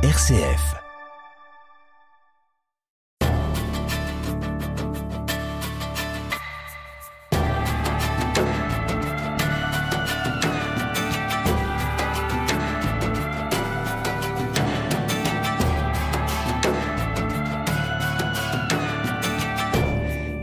RCF.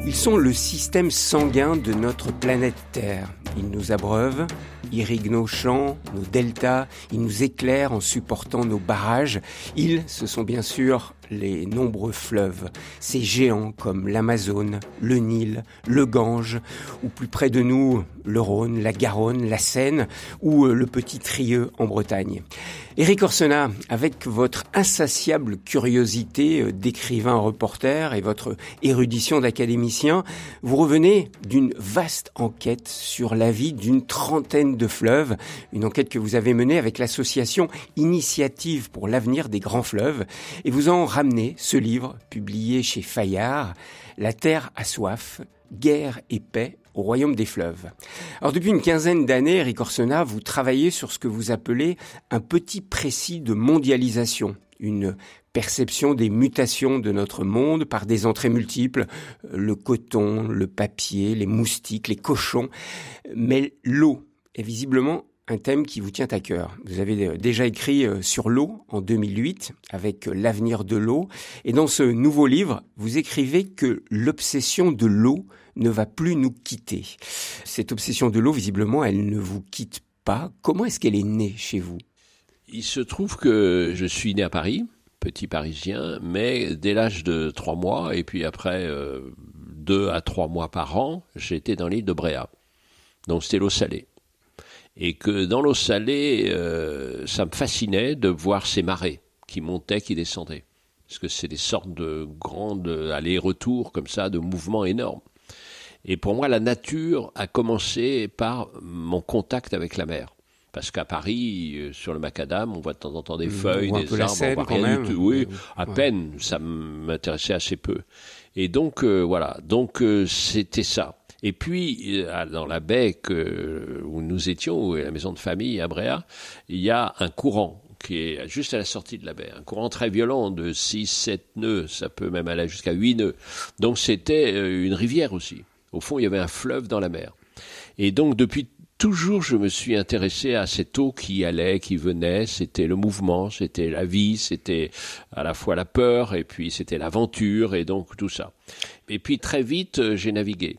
Ils sont le système sanguin de notre planète Terre. Ils nous abreuvent, irriguent nos champs, nos deltas, ils nous éclairent en supportant nos barrages. Ils, ce sont bien sûr les nombreux fleuves, ces géants comme l'Amazone, le Nil, le Gange, ou plus près de nous, le Rhône, la Garonne, la Seine, ou euh, le petit Trieux en Bretagne. Éric Orsena, avec votre insatiable curiosité euh, d'écrivain reporter et votre érudition d'académicien, vous revenez d'une vaste enquête sur la vie d'une trentaine de fleuves, une enquête que vous avez menée avec l'association Initiative pour l'avenir des grands fleuves, et vous en ramenez ce livre publié chez Fayard, La Terre a soif, guerre et paix au royaume des fleuves. Alors depuis une quinzaine d'années, Eric Orsena, vous travaillez sur ce que vous appelez un petit précis de mondialisation, une perception des mutations de notre monde par des entrées multiples, le coton, le papier, les moustiques, les cochons, mais l'eau est visiblement un thème qui vous tient à cœur. Vous avez déjà écrit euh, sur l'eau en 2008 avec l'avenir de l'eau et dans ce nouveau livre, vous écrivez que l'obsession de l'eau ne va plus nous quitter. Cette obsession de l'eau, visiblement, elle ne vous quitte pas. Comment est-ce qu'elle est née chez vous? Il se trouve que je suis né à Paris, petit parisien, mais dès l'âge de trois mois, et puis après euh, deux à trois mois par an, j'étais dans l'île de Bréa. Donc c'était l'eau salée. Et que dans l'eau salée, euh, ça me fascinait de voir ces marées qui montaient, qui descendaient. Parce que c'est des sortes de grandes allers-retours comme ça, de mouvements énormes. Et pour moi, la nature a commencé par mon contact avec la mer. Parce qu'à Paris, euh, sur le macadam, on voit de temps en temps des feuilles, on des arbres, on voit rien même. du tout. Oui, Ouais. à peine, ça m'intéressait assez peu. Et donc, euh, voilà, donc euh, c'était ça. Et puis, euh, dans la baie que, où nous étions, où est la maison de famille à Bréa, il y a un courant qui est juste à la sortie de la baie. Un courant très violent de 6, 7 nœuds, ça peut même aller jusqu'à 8 nœuds. Donc c'était euh, une rivière aussi. Au fond, il y avait un fleuve dans la mer. Et donc depuis toujours, je me suis intéressé à cette eau qui allait, qui venait. C'était le mouvement, c'était la vie, c'était à la fois la peur et puis c'était l'aventure et donc tout ça. Et puis très vite, euh, j'ai navigué,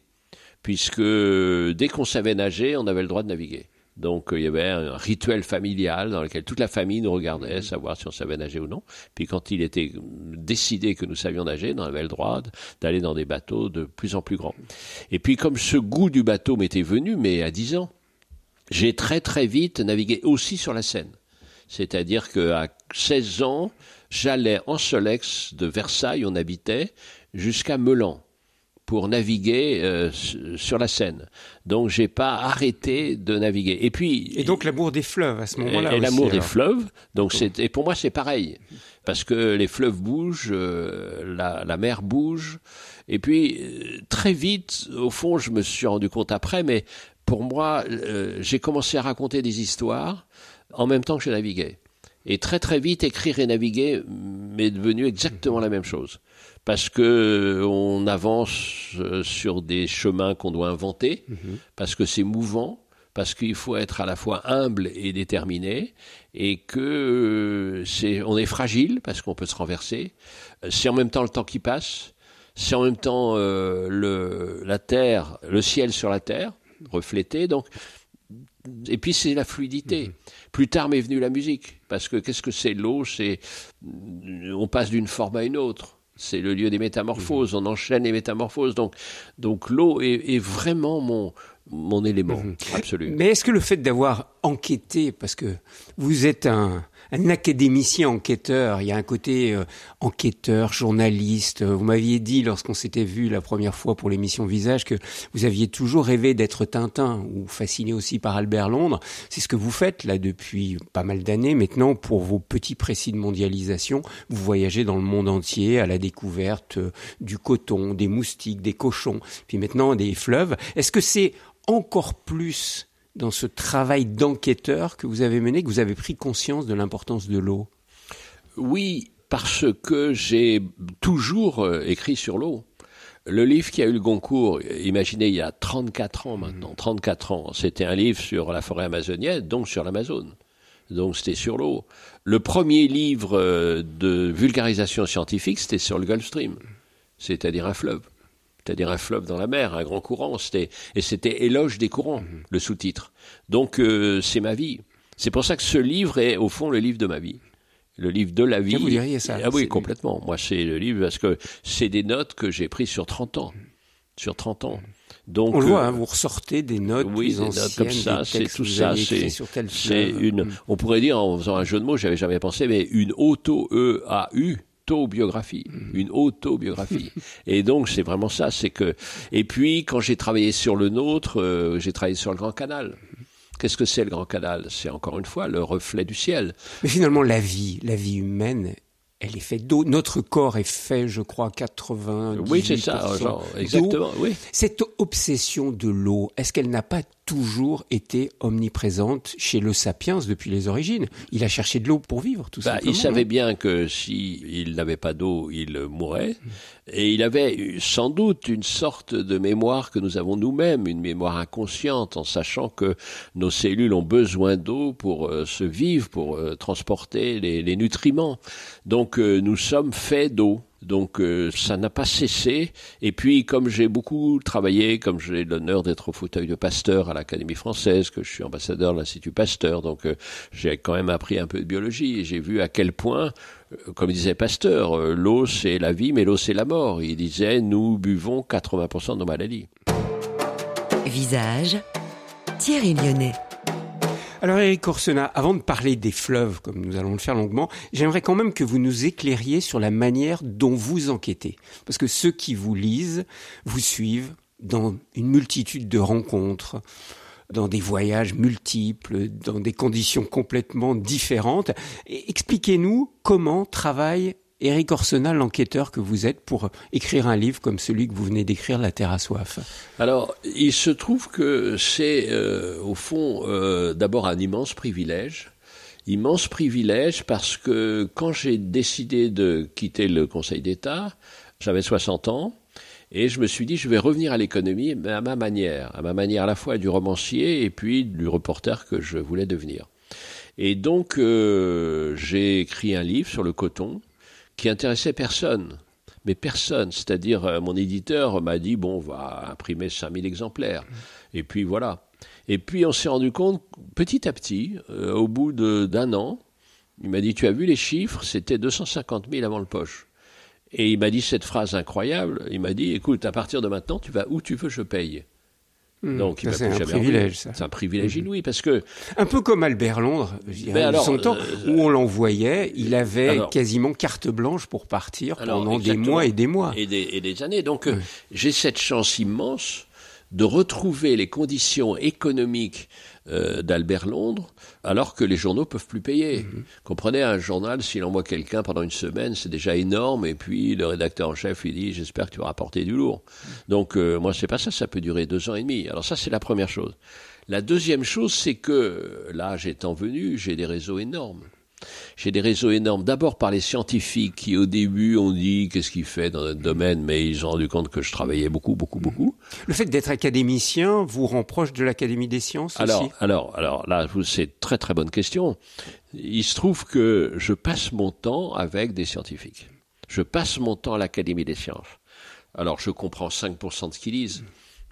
puisque dès qu'on savait nager, on avait le droit de naviguer. Donc euh, il y avait un rituel familial dans lequel toute la famille nous regardait, savoir si on savait nager ou non. Puis quand il était décidé que nous savions nager, on avait le droit d'aller dans des bateaux de plus en plus grands. Et puis comme ce goût du bateau m'était venu, mais à 10 ans, j'ai très très vite navigué aussi sur la Seine. C'est-à-dire qu'à 16 ans, j'allais en Solex de Versailles, on habitait, jusqu'à Melan pour naviguer euh, sur la Seine. Donc j'ai pas arrêté de naviguer. Et puis Et donc l'amour des fleuves à ce moment-là et, et l'amour des fleuves. Donc c'est et pour moi c'est pareil parce que les fleuves bougent, euh, la, la mer bouge. Et puis euh, très vite, au fond, je me suis rendu compte après, mais pour moi, euh, j'ai commencé à raconter des histoires en même temps que je naviguais. Et très très vite, écrire et naviguer m'est devenu exactement la même chose. Parce que euh, on avance euh, sur des chemins qu'on doit inventer, parce que c'est mouvant, parce qu'il faut être à la fois humble et déterminé, et que euh, c'est, on est fragile parce qu'on peut se renverser. C'est en même temps le temps qui passe, c'est en même temps le, la terre, le ciel sur la terre reflété. Donc, et puis c'est la fluidité. Plus tard m'est venue la musique, parce que qu'est-ce que c'est l'eau? C'est on passe d'une forme à une autre. C'est le lieu des métamorphoses. On enchaîne les métamorphoses. Donc, donc l'eau est, est vraiment mon mon élément absolu. Mais est-ce que le fait d'avoir enquêté, parce que vous êtes un, un académicien enquêteur, il y a un côté euh, enquêteur, journaliste, vous m'aviez dit lorsqu'on s'était vu la première fois pour l'émission Visage que vous aviez toujours rêvé d'être Tintin ou fasciné aussi par Albert Londres. C'est ce que vous faites là depuis pas mal d'années. Maintenant, pour vos petits précis de mondialisation, vous voyagez dans le monde entier à la découverte euh, du coton, des moustiques, des cochons, puis maintenant des fleuves. Est-ce que c'est encore plus dans ce travail d'enquêteur que vous avez mené, que vous avez pris conscience de l'importance de l'eau? Oui, parce que j'ai toujours euh, écrit sur l'eau. Le livre qui a eu le Goncourt, imaginez, il y a 34 ans maintenant, 34 ans, c'était un livre sur la forêt amazonienne, donc sur l'Amazone. Donc c'était sur l'eau. Le premier livre euh, de vulgarisation scientifique, c'était sur le Gulf Stream, c'est-à-dire un fleuve. C'est-à-dire un fleuve dans la mer, un grand courant. C'était, et c'était Éloge des courants, mhm. le sous-titre. Donc euh, c'est ma vie. C'est pour ça que ce livre est au fond le livre de ma vie le livre de la vie. vous diriez ça Ah oui, complètement. Moi, c'est le livre parce que c'est des notes que j'ai prises sur 30 ans. Sur 30 ans. Donc, on le voit, euh, hein, vous ressortez des notes oui, des notes comme ça, c'est tout ça, c'est une. On pourrait dire en faisant un jeu de mots, j'avais jamais pensé, mais une auto E A U autobiographie, mm. une autobiographie. et donc c'est vraiment ça, c'est que. Et puis quand j'ai travaillé sur le nôtre, euh, j'ai travaillé sur le Grand Canal. Qu'est-ce que c'est le Grand Canal? C'est encore une fois le reflet du ciel. Mais finalement, la vie, la vie humaine, elle est faite d'eau. Notre corps est fait, je crois, 80. Oui, c'est ça, exactement. Oui. Cette obsession de l'eau, est-ce qu'elle n'a pas toujours été omniprésente chez le sapiens depuis les origines. Il a cherché de l'eau pour vivre, tout bah, Il savait bien que s'il n'avait pas d'eau, il mourrait. Et il avait sans doute une sorte de mémoire que nous avons nous-mêmes, une mémoire inconsciente, en sachant que nos cellules ont besoin d'eau pour euh, se vivre, pour euh, transporter les, nutriments. Donc euh, nous sommes faits d'eau. Donc euh, ça n'a pas cessé. Et puis comme j'ai beaucoup travaillé, comme j'ai l'honneur d'être au fauteuil de Pasteur à l'Académie française, que je suis ambassadeur de l'Institut Pasteur, donc euh, j'ai quand même appris un peu de biologie et j'ai vu à quel point, euh, comme disait Pasteur, l'eau c'est la vie, mais l'eau c'est la mort. Il disait nous buvons 80% de nos maladies. Visage, Thierry Lyonnais. Alors Eric Orsena, avant de parler des fleuves, comme nous allons le faire longuement, j'aimerais quand même que vous nous éclairiez sur la manière dont vous enquêtez. Parce que ceux qui vous lisent vous suivent dans une multitude de rencontres, dans des voyages multiples, dans des conditions complètement différentes. Expliquez-nous comment travaille Éric Orsena, l'enquêteur que vous êtes, pour écrire un livre comme celui que vous venez d'écrire, La Terre à soif Alors, il se trouve que c'est, euh, au fond, euh, d'abord un immense privilège. Immense privilège parce que quand j'ai décidé de quitter le Conseil d'État, j'avais 60 ans. Et je me suis dit, je vais revenir à l'économie, mais à ma manière, à ma manière à la fois du romancier et puis du reporter que je voulais devenir. Et donc, euh, j'ai écrit un livre sur le coton, qui intéressait personne. Mais personne, c'est-à-dire euh, mon éditeur m'a dit bon, on va imprimer 5000 exemplaires. Et puis voilà. Et puis on s'est rendu compte petit à petit, euh, au bout d'un an, il m'a dit tu as vu les chiffres, c'était 250 000 avant le poche. Et il m'a dit cette phrase incroyable, il m'a dit écoute, à partir de maintenant, tu vas où tu veux, je paye. Hmm. Donc, c'est un privilège, ça. C'est un privilège inouï parce que un peu comme Albert Londres, je ben son temps euh, où on l'envoyait, il avait quasiment carte blanche pour partir pendant des mois et des mois et des, et des années. Donc, euh, j'ai cette chance immense de retrouver les conditions économiques euh, d'Albert Londres, alors que les journaux peuvent plus payer. Mhm. Comprenez, un journal, s'il envoie quelqu'un pendant une semaine, c'est déjà énorme, et puis le rédacteur en chef lui dit, j'espère que tu vas rapporter du lourd. Donc euh, moi, c'est pas ça, ça peut durer deux ans et demi. Alors ça, c'est la première chose. La deuxième chose, c'est que là, j'étant venu, j'ai des réseaux énormes. J'ai des réseaux énormes, d'abord par les scientifiques qui au début ont dit qu'est-ce qu'il fait dans notre domaine, mais ils ont rendu compte que je travaillais beaucoup, beaucoup, beaucoup. Le fait d'être académicien vous rend proche de l'Académie des sciences alors, aussi? Alors, alors là, c'est très très bonne question. Il se trouve que je passe mon temps avec des scientifiques. Je passe mon temps à l'Académie des sciences. Alors, je comprends 5% de ce qu'ils disent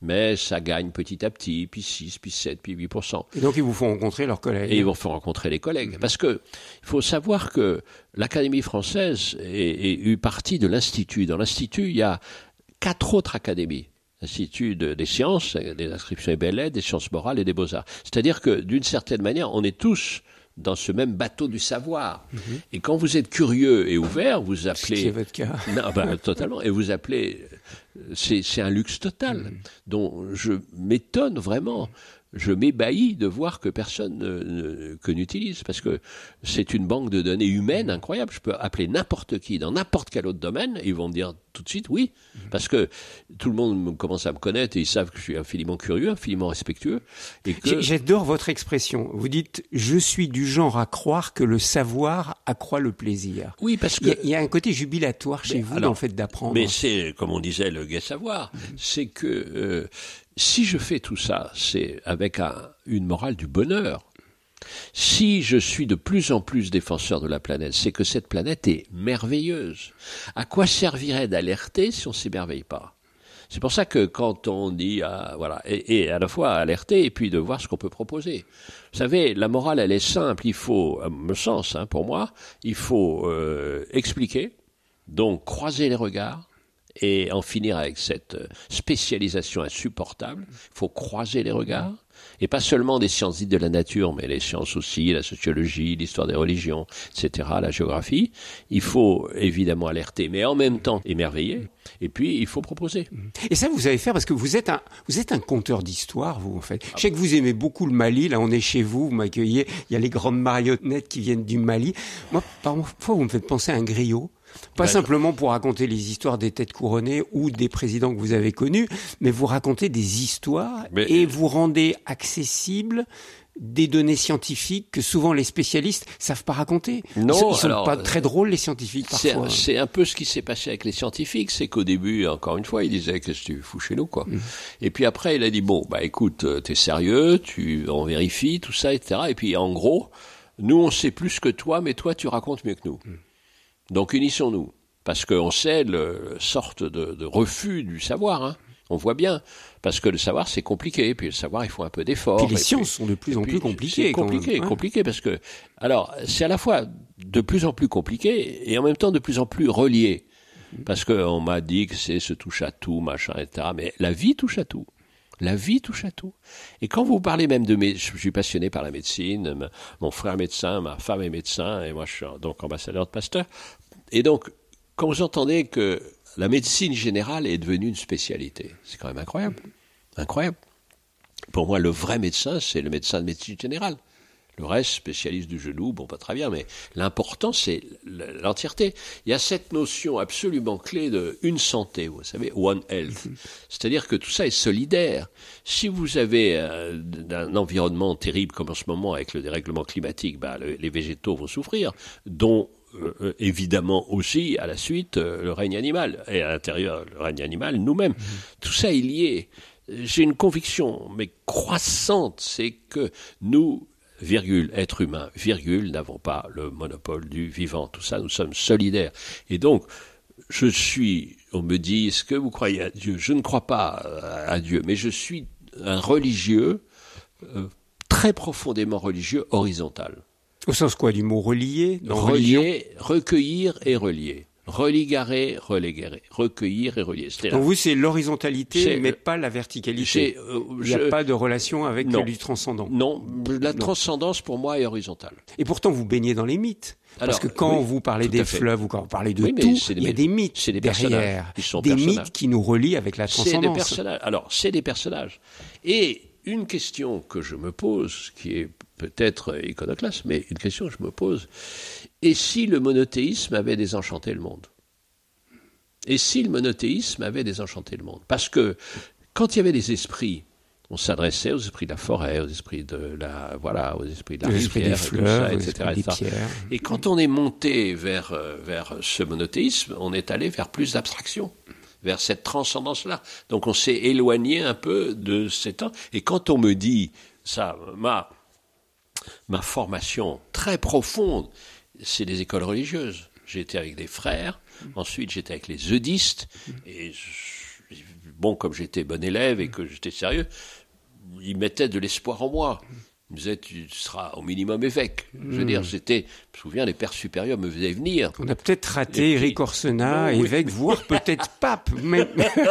mais ça gagne petit à petit, puis 6, puis 7, puis 8%. Et donc ils vous font rencontrer leurs collègues. Et ils vous font rencontrer les collègues. Parce que il faut savoir que l'Académie française est, est, partie de l'Institut. Dans l'Institut, il y a quatre autres académies. L'Institut des sciences, des inscriptions et belles des sciences morales et des beaux-arts. C'est-à-dire que d'une certaine manière, on est tous dans ce même bateau du savoir. Mhm. Et quand vous êtes curieux et ouvert, vous appelez. C'est votre cas? Non, ben, totalement. Et vous appelez. C'est un luxe total, mhm. dont je m'étonne vraiment. Je m'ébahis de voir que personne ne, que n'utilise, parce que c'est une banque de données humaines incroyable. Je peux appeler n'importe qui dans n'importe quel autre domaine, et ils vont me dire tout de suite oui, parce que tout le monde commence à me connaître et ils savent que je suis infiniment curieux, infiniment respectueux. Et que... J'adore votre expression. Vous dites je suis du genre à croire que le savoir accroît le plaisir. Oui, parce que il y, a un côté jubilatoire chez vous dans le fait d'apprendre. Mais c'est comme on disait le gai savoir, c'est que euh, si je fais tout ça, c'est avec une morale du bonheur. Si je suis de plus en plus défenseur de la planète, c'est que cette planète est merveilleuse. À quoi servirait d'alerter si on s'émerveille pas? C'est pour ça que quand on dit, ah, voilà, et, à la fois alerter et puis de voir ce qu'on peut proposer. Vous savez, la morale, elle est simple. Il faut, à mon sens, hein, pour moi, il faut euh, expliquer, donc croiser les regards, et en finir avec cette spécialisation insupportable. Il faut croiser les regards, et pas seulement des sciences dites de la nature, mais les sciences aussi, la sociologie, l'histoire des religions, etc., la géographie. Il faut évidemment alerter, mais en même temps émerveiller. Et puis, il faut proposer. Et ça, vous allez faire parce que vous êtes un, vous êtes un conteur d'histoire, vous, en fait. Je sais que vous aimez beaucoup le Mali. Là, on est chez vous, vous m'accueillez. Il y a les grandes marionnettes qui viennent du Mali. Moi, parfois, vous me faites penser à un griot. Pas simplement pour raconter les histoires des têtes couronnées ou des présidents que vous avez connus, mais vous racontez des histoires et vous rendez accessibles des données scientifiques que souvent les spécialistes savent pas raconter. Non, ils, sont pas très drôles les scientifiques parfois. C'est un peu ce qui s'est passé avec les scientifiques, c'est qu'au début, encore une fois, il disait qu'est-ce que tu fous chez nous quoi. Mm. Et puis après, il a dit bon bah écoute, euh, t'es sérieux, tu on vérifie tout ça, etc. Et puis en gros, nous on sait plus que toi, mais toi tu racontes mieux que nous. Mm. Donc unissons-nous, parce qu'on sait le sorte de, refus du savoir. Hein. On voit bien, parce que le savoir c'est compliqué, puis le savoir il faut un peu d'effort. Puis les sciences sont de plus en plus compliquées. C'est compliqué, compliqué parce que alors c'est à la fois de plus en plus compliqué et en même temps de plus en plus relié. Parce qu'on m'a dit que c'est ce touche à tout, machin, etc. Mais la vie touche à tout. La vie touche à tout. Et quand vous parlez même de... Je suis passionné par la médecine, mon frère est médecin, ma femme est médecin, et moi je suis donc ambassadeur de Pasteur. Et donc, quand vous entendez que la médecine générale est devenue une spécialité, c'est quand même incroyable. Incroyable. Pour moi, le vrai médecin, c'est le médecin de médecine générale. Le reste, spécialiste du genou, bon, pas très bien, mais l'important, c'est l'entièreté. Il y a cette notion absolument clé de une santé, vous savez, one health. C'est-à-dire que tout ça est solidaire. Si vous avez euh, un environnement terrible comme en ce moment avec le dérèglement climatique, bah, les végétaux vont souffrir, dont euh, euh, évidemment aussi à la suite le règne animal et à l'intérieur le règne animal nous-mêmes. Tout ça est lié. J'ai une conviction, mais croissante, c'est que nous virgule, être humain, virgule, n'avons pas le monopole du vivant. Tout ça, nous sommes solidaires. Et donc, je suis, on me dit, est-ce que vous croyez à Dieu? Je ne crois pas euh, à Dieu, mais je suis un religieux, euh, très profondément religieux, horizontal. Au sens quoi du mot relier Relier, recueillir et relier religarer, reléguer, recueillir et relier. Pour vous, c'est l'horizontalité, mais pas la verticalité. Euh, Il n'y a pas de relation avec le du transcendant. Non, la transcendance pour moi est horizontale. Et pourtant, vous baignez dans les mythes. Parce que quand vous parlez des fleuves ou quand vous parlez de tout, il y a des mythes des derrière, des mythes qui nous relient avec la transcendance. Des personnages. Alors, c'est des personnages. Et une question que je me pose, qui est peut-être iconoclaste, mais une question que je me pose, et si le monothéisme avait désenchanté le monde? Et si le monothéisme avait désenchanté le monde? Parce que quand il y avait des esprits, on s'adressait aux esprits de la forêt, aux esprits de la voilà, aux esprits de la rivière, fleurs, etc., Et quand on est monté vers euh, vers ce monothéisme, on est allé vers plus d'abstraction, vers cette transcendance-là. Donc on s'est éloigné un peu de ces temps. Et quand on me dit ça, ma ma formation très profonde, c'est des écoles religieuses. J'étais avec des frères, ensuite j'étais avec les eudistes, et bon, comme j'étais bon élève et que j'étais sérieux, ils mettaient de l'espoir en moi. Ils me disaient, tu seras au minimum évêque. Je veux dire, j'étais, je me souviens, les pères supérieurs me faisaient venir. On a peut-être raté Eric Orsena, évêque, voire peut-être pape. Mais...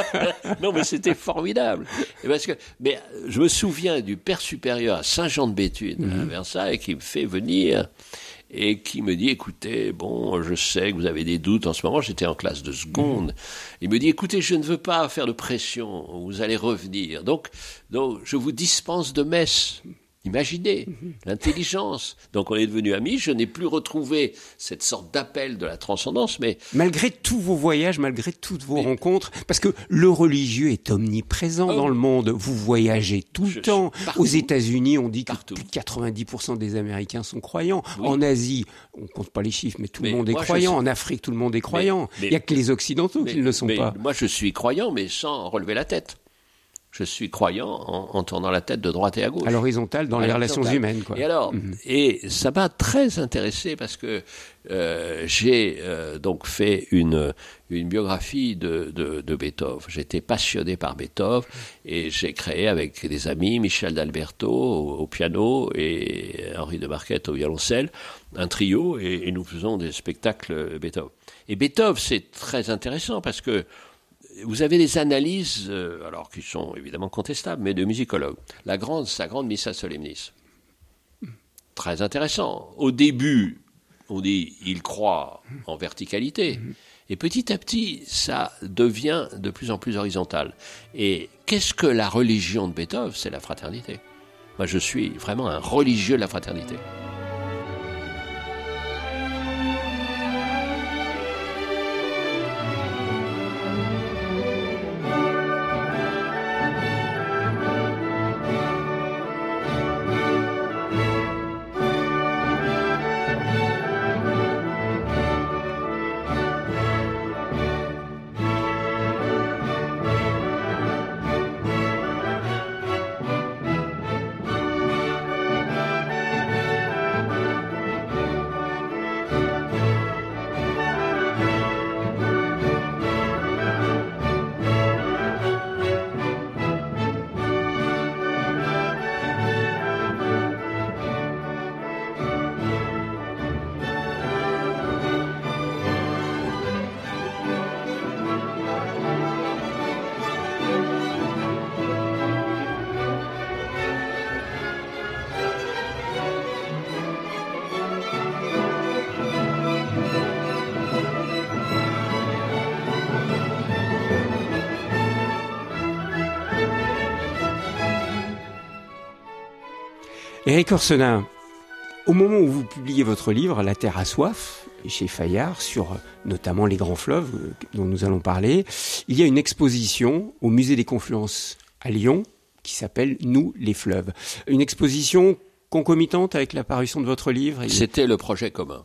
non, mais c'était formidable. Parce que, mais je me souviens du père supérieur à Saint-Jean de Béthune, à. Versailles, qui me fait venir et qui me dit, écoutez, bon, je sais que vous avez des doutes en ce moment, j'étais en classe de seconde. Il me dit, écoutez, je ne veux pas faire de pression, vous allez revenir. Donc, donc je vous dispense de messe. Imaginez l'intelligence. Donc on est devenus amis. Je n'ai plus retrouvé cette sorte d'appel de la transcendance, mais malgré tous vos voyages, malgré toutes vos rencontres, parce que le religieux est omniprésent Oh. dans le monde. Vous voyagez tout Je le temps. partout. Aux États-Unis, on dit que plus de 90% des Américains sont croyants. Oui. En Asie, on compte pas les chiffres, mais tout Mais le monde est croyant. suis- En Afrique, tout le monde est croyant. mais- Il y a que les Occidentaux qui ne le sont pas. Moi, je suis croyant, mais sans relever la tête. Je suis croyant en, en tournant la tête de droite et à gauche. À l'horizontale, dans À les relations humaines, quoi. Et alors, et ça m'a très intéressé parce que euh, j'ai euh, donc fait une une biographie de, de, de Beethoven. J'étais passionné par Beethoven et j'ai créé avec des amis Michel d'Alberto au, au piano et Henri de Marquette au violoncelle un trio et, et nous faisons des spectacles Beethoven. Et Beethoven, c'est très intéressant parce que vous avez des analyses, euh, alors qui sont évidemment contestables, mais de musicologues. La grande, sa grande Missa Solemnis. Très intéressant. Au début, on dit il croit en verticalité. Et petit à petit, ça devient de plus en plus horizontal. Et qu'est-ce que la religion de Beethoven? C'est la fraternité. Moi, je suis vraiment un religieux de la fraternité. Éric Orselin, au moment où vous publiez votre livre, La Terre a soif, chez Fayard, sur euh, notamment les grands fleuves euh, dont nous allons parler, il y a une exposition au Musée des Confluences à Lyon qui s'appelle Nous les fleuves. Une exposition concomitante avec la parution de votre livre. C'était le projet commun.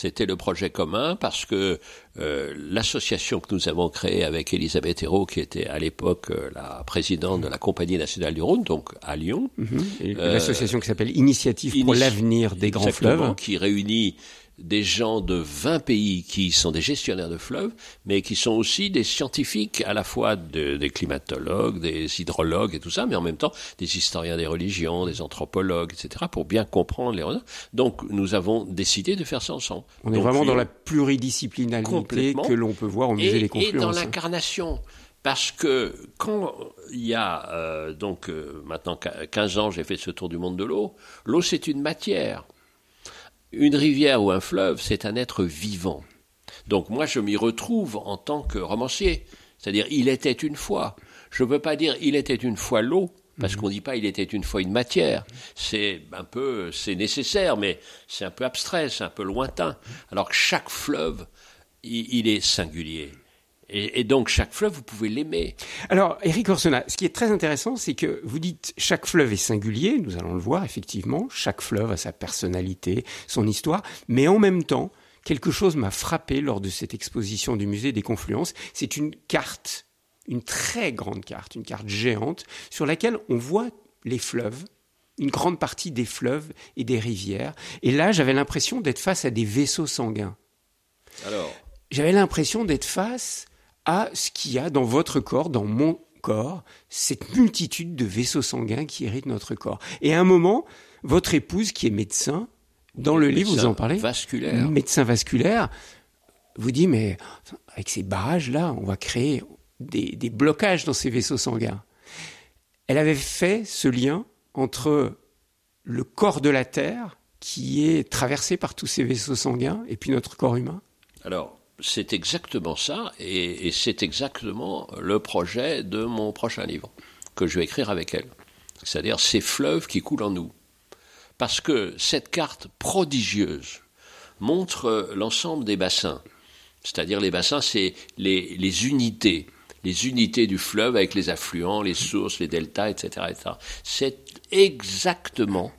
C'était le projet commun parce que euh, l'association que nous avons créée avec Elisabeth Hérault, qui était à l'époque euh, la présidente de la Compagnie nationale du Rhône, donc à Lyon, Mhm. Euh, L'association qui s'appelle Initiative pour l'avenir des grands fleuves. qui réunit des gens de 20 pays qui sont des gestionnaires de fleuves, mais qui sont aussi des scientifiques, à la fois de- des climatologues, des hydrologues et tout ça, mais en même temps des historiens des religions, des anthropologues, etc., pour bien comprendre les renards. Donc nous avons décidé de faire ça ensemble. On est Donc, vraiment dans la pluridisciplinarité que l'on peut voir au musée et, des et dans Confluences. l'incarnation. Parce que quand il y a euh, donc euh, maintenant qu- 15 ans, j'ai fait ce tour du monde de l'eau, l'eau c'est une matière. Une rivière ou un fleuve, c'est un être vivant. Donc moi, je m'y retrouve en tant que romancier. C'est-à-dire, il était une fois. Je ne veux pas dire il était une fois l'eau, parce qu'on ne dit pas il était une fois une matière. C'est un peu, c'est nécessaire, mais c'est un peu abstrait, c'est un peu lointain. Alors que chaque fleuve, il, il est singulier. Et, et donc chaque fleuve, vous pouvez l'aimer. Alors, Eric Orsena, ce qui est très intéressant, c'est que vous dites chaque fleuve est singulier, nous allons le voir effectivement, chaque fleuve a sa personnalité, son histoire, mais en même temps, quelque chose m'a frappé lors de cette exposition du musée des Confluences, c'est une carte, une très grande carte, une carte géante, sur laquelle on voit les fleuves, une grande partie des fleuves et des rivières, et là j'avais l'impression d'être face à des vaisseaux sanguins. Alors, j'avais l'impression d'être face à ce qu'il y a dans votre corps, dans mon corps, cette multitude de vaisseaux sanguins qui héritent notre corps. Et à un moment, votre épouse, qui est médecin, dans le livre, vous en parlez, vasculaire. médecin vasculaire, vous dit, mais avec ces barrages-là, on va créer des, des blocages dans ces vaisseaux sanguins. Elle avait fait ce lien entre le corps de la Terre qui est traversé par tous ces vaisseaux sanguins et puis notre corps humain Alors, c'est exactement ça, et, c'est exactement le projet de mon prochain livre, que je vais écrire avec elle. C'est-à-dire ces fleuves qui coulent en nous. Parce que cette carte prodigieuse montre l'ensemble des bassins. C'est-à-dire les bassins, c'est les, les unités les unités du fleuve avec les affluents, les sources, les deltas, etc. etc. C'est exactement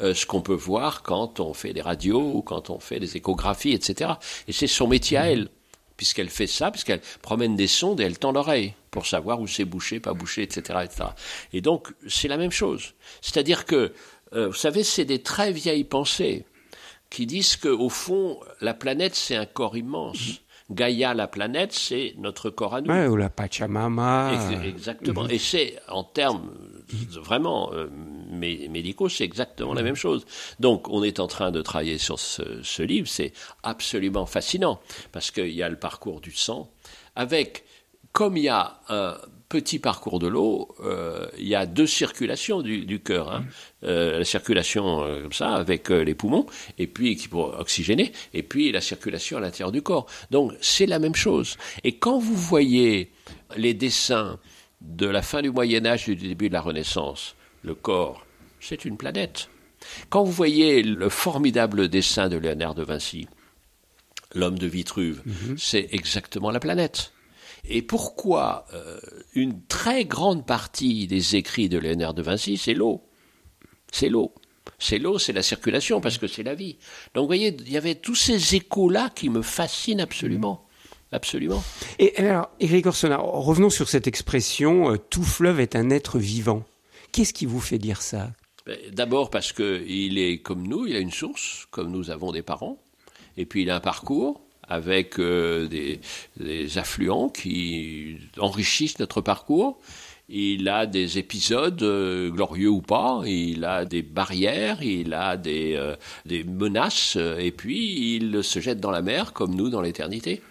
euh, ce qu'on peut voir quand on fait des radios ou quand on fait des échographies, etc. Et c'est son métier à elle, puisqu'elle fait ça, puisqu'elle promène des sondes et elle tend l'oreille pour savoir où c'est bouché, pas bouché, etc., etc. Et donc, c'est la même chose. C'est-à-dire que, euh, vous savez, c'est des très vieilles pensées qui disent qu'au fond, la planète, c'est un corps immense. Gaïa, la planète, c'est notre corps à nous. Ouais, ou la Pachamama. Exactement. Et c'est, en termes vraiment euh, médicaux, c'est exactement la même chose. Donc, on est en train de travailler sur ce, ce livre. C'est absolument fascinant parce qu'il y a le parcours du sang avec, comme il y a un petit parcours de l'eau, euh, il y a deux circulations du, du cœur. Hein. Euh, la circulation euh, comme ça avec les poumons, et puis qui pour oxygéner, et puis la circulation à l'intérieur du corps. Donc c'est la même chose. Et quand vous voyez les dessins de la fin du Moyen Âge et du début de la Renaissance, le corps, c'est une planète. Quand vous voyez le formidable dessin de Léonard de Vinci, l'homme de Vitruve, c'est exactement la planète. Et pourquoi euh, une très grande partie des écrits de Léonard de Vinci, c'est l'eau C'est l'eau. C'est l'eau, c'est la circulation, parce que c'est la vie. Donc vous voyez, il y avait tous ces échos-là qui me fascinent absolument. Absolument. Et alors, Éric Orsona, revenons sur cette expression euh, tout fleuve est un être vivant. Qu'est-ce qui vous fait dire ça? Ben, D'abord parce qu'il est comme nous, il a une source, comme nous avons des parents, et puis il a un parcours avec euh, des, affluents qui enrichissent notre parcours. Il a des épisodes euh, glorieux ou pas, il a des barrières, il a des, euh, des menaces, et puis il se jette dans la mer comme nous dans l'éternité.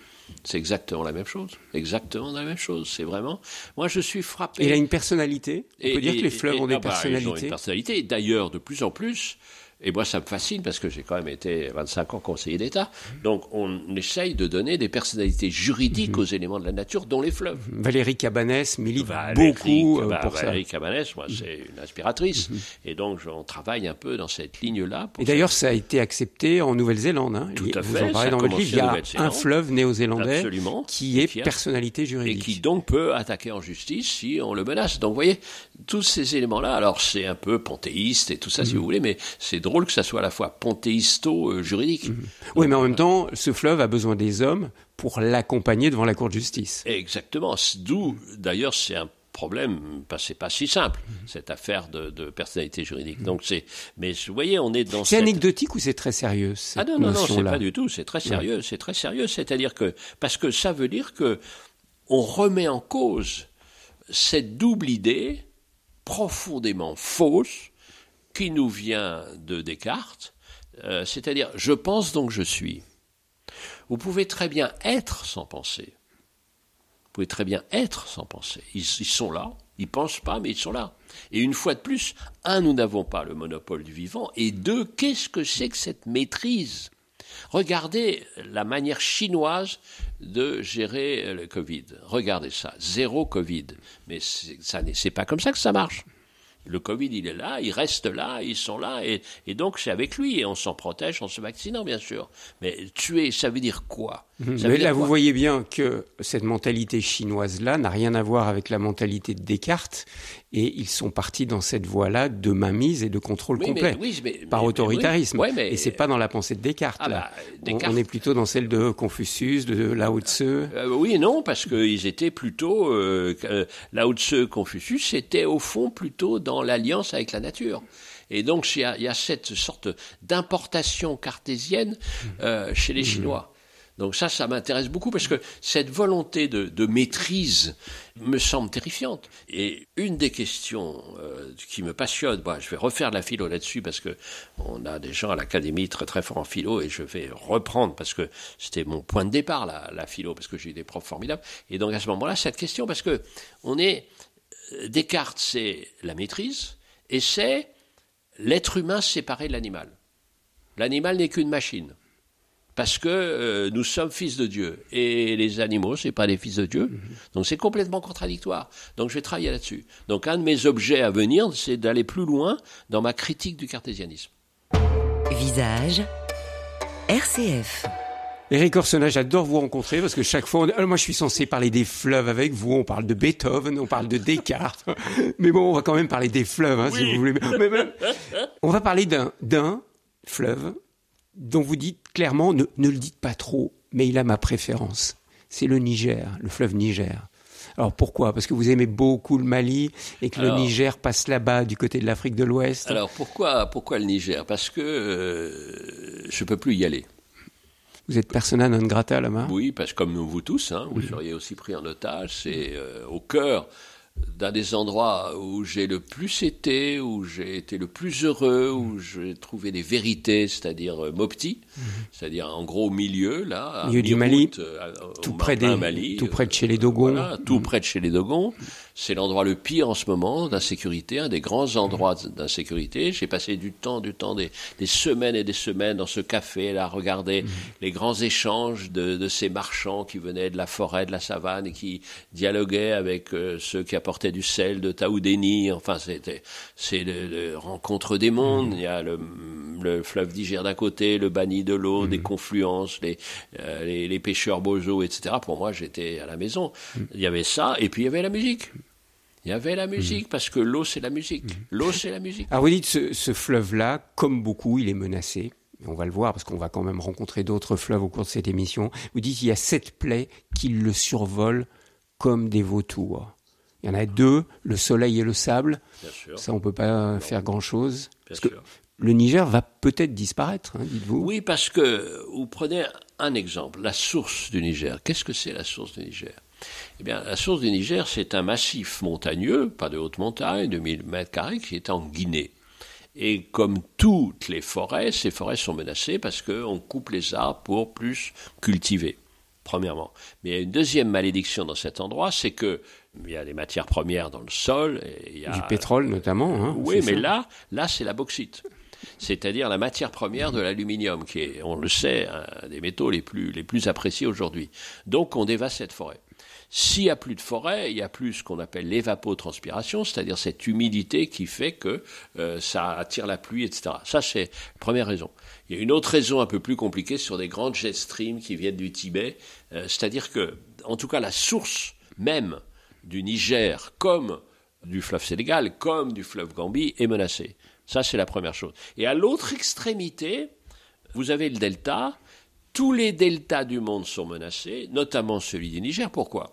C'est exactement la même chose. Exactement la même chose. C'est vraiment. Moi, je suis frappé. Il a une personnalité On Et- peut dire et- que les fleuves et- ont des ah bah, Ils ont personnalités une personnalité. D'ailleurs, de plus en plus, et moi ça me fascine parce que j'ai quand même été 25 ans conseiller d'État, donc on essaye de donner des personnalités juridiques aux éléments de la nature, dont les fleuves. Valérie Cabanès milite Valérie- beaucoup euh, bah, pour ça. Valérie Cabanès, moi, c'est une inspiratrice. Et donc, on travaille un peu dans cette ligne-là. Et d'ailleurs, ça a été accepté en Nouvelle-Zélande. hein. Tout Et à vous fait, en parlez ça dans a votre livre. Il y a un fleuve néo-zélandais qui est personnalité et juridique. qui donc peut attaquer en justice si on le menace. Donc vous voyez, tous ces éléments-là, alors c'est un peu panthéiste et tout ça si Mhm. vous voulez, mais c'est drôle que ça soit à la fois panthéisto-juridique. Oui, mais en même temps, ce fleuve a besoin des hommes pour l'accompagner devant la Cour de justice. Exactement. D'où, d'ailleurs, c'est un problème, c'est pas si simple, Mhm. cette affaire de, de personnalité juridique. Donc c'est, mais vous voyez, on est dans C'est cette... anecdotique ou c'est très sérieux cette Ah non, non, non, c'est pas du tout, c'est très sérieux, c'est très sérieux, c'est-à-dire que, parce que ça veut dire que on remet en cause cette double idée profondément fausse qui nous vient de Descartes, euh, c'est-à-dire je pense donc je suis. Vous pouvez très bien être sans penser. Vous pouvez très bien être sans penser. Ils, sont là, ils pensent pas, mais ils sont là. Et une fois de plus, un, nous n'avons pas le monopole du vivant, et deux, qu'est-ce que c'est que cette maîtrise? Regardez la manière chinoise de gérer le Covid. Regardez ça, zéro Covid. Mais ça n'est- pas comme ça que ça marche. Le Covid, il est là, il reste là, ils sont là, et, et donc c'est avec lui, et on s'en protège en se vaccinant, bien sûr. Mais tuer, ça veut dire quoi? Ça veut Mais dire là, vous quoi? voyez bien que cette mentalité chinoise-là n'a rien à voir avec la mentalité de Descartes, et ils sont partis dans cette voie-là de mainmise et de contrôle Oui, mais- complet, oui, mais- par mais- autoritarisme. oui. Et c'est pas dans la pensée de Descartes. Ah là. bah, On- Descartes- On, est plutôt dans celle de Confucius, de Lao Tse. Euh, oui et non, parce qu'ils étaient plutôt, euh, euh, Lao Tse, Confucius, c'était au fond plutôt dans l'alliance avec la nature. Et donc il y a, il y a cette sorte d'importation cartésienne euh, chez les Chinois. Donc ça, ça m'intéresse beaucoup parce que cette volonté de, maîtrise me semble terrifiante. Et une des questions euh, qui me passionne, bah, je vais refaire la philo là-dessus parce que on a des gens à l'académie très très forts en philo et je vais reprendre parce que c'était mon point de départ la, la philo parce que j'ai eu des profs formidables. Et donc à ce moment-là, cette question parce que on est euh, Descartes, c'est la maîtrise et c'est l'être humain séparé de l'animal. L'animal n'est qu'une machine. Parce que euh, nous sommes fils de Dieu. Et les animaux, ce pas des fils de Dieu. Mhm. Donc c'est complètement contradictoire. Donc je vais travailler là-dessus. Donc un de mes objets à venir, c'est d'aller plus loin dans ma critique du cartésianisme. Visage RCF. Eric Orsena, j'adore vous rencontrer parce que chaque fois, moi je suis censé parler des fleuves avec vous, on parle de Beethoven, on parle de Descartes, mais bon, on va quand même parler des fleuves, hein, si vous voulez. on va parler d'un fleuve dont vous dites clairement, ne, le dites pas trop, mais il a ma préférence. C'est le Niger, le fleuve Niger. Alors pourquoi? Parce que vous aimez beaucoup le Mali et que le Niger passe là-bas du côté de l'Afrique de l'Ouest. Alors pourquoi pourquoi le Niger? Parce que euh, je peux plus y aller. Vous êtes persona non grata là-bas? Oui, parce que comme vous tous, hein, vous seriez aussi pris en otage. C'est euh, au cœur d'un des endroits où j'ai le plus été, où j'ai été le plus heureux, où j'ai trouvé des vérités, c'est-à-dire euh, Mopti, mhm. c'est-à-dire en gros au milieu, là, milieu du Mali, euh, tout, près des, Mali, tout près de chez les Dogons. Voilà, tout mhm. près de chez les Dogons. C'est l'endroit le pire en ce moment d'insécurité, un des grands endroits d'insécurité. J'ai passé du temps, du temps, des, des, semaines et des semaines dans ce café, là, à regarder mhm. les grands échanges de, de, ces marchands qui venaient de la forêt, de la savane et qui dialoguaient avec euh, ceux qui apportaient du sel de Taoudéni. Enfin, c'était, c'est le, rencontre des mondes. Il y a le, le fleuve Niger d'un côté, le banni de l'eau, des confluences, les, euh, les, les, pêcheurs bojo, etc. Pour moi, j'étais à la maison. Il y avait ça, et puis il y avait la musique. Il y avait la musique, mhm. parce que l'eau, c'est la musique. L'eau, c'est la musique. Alors vous dites, ce, ce fleuve-là, comme beaucoup, il est menacé. On va le voir parce qu'on va quand même rencontrer d'autres fleuves au cours de cette émission. Vous dites qu'il y a sept plaies qui le survolent comme des vautours. Il y en a deux, le soleil et le sable. Bien sûr. Ça, on peut pas faire grand-chose. Parce que le Niger va peut-être disparaître, hein, dites-vous. Oui, parce que vous prenez un exemple, la source du Niger. Qu'est-ce que c'est la source du Niger? Eh bien, la source du Niger, c'est un massif montagneux, pas de haute montagne, de 1000 mètres carrés, qui est en Guinée. Et comme toutes les forêts, ces forêts sont menacées parce qu'on coupe les arbres pour plus cultiver, premièrement. Mais il y a une deuxième malédiction dans cet endroit, c'est que il y a des matières premières dans le sol. Et il y a, du pétrole notamment. Hein, oui, mais là, là c'est la bauxite. C'est-à-dire la matière première de l'aluminium, qui est, on le sait, un des métaux les plus, appréciés aujourd'hui. Donc on dévaste cette forêt. S'il n'y a plus de forêt, il y a plus ce qu'on appelle l'évapotranspiration, c'est-à-dire cette humidité qui fait que euh, ça attire la pluie, etc. Ça, c'est la première raison. Il y a une autre raison un peu plus compliquée sur des grandes jet streams qui viennent du Tibet, euh, c'est-à-dire que, en tout cas, la source même du Niger, comme du fleuve Sénégal, comme du fleuve Gambie, est menacée. Ça, c'est la première chose. Et à l'autre extrémité, vous avez le delta. Tous les deltas du monde sont menacés, notamment celui du Niger. Pourquoi?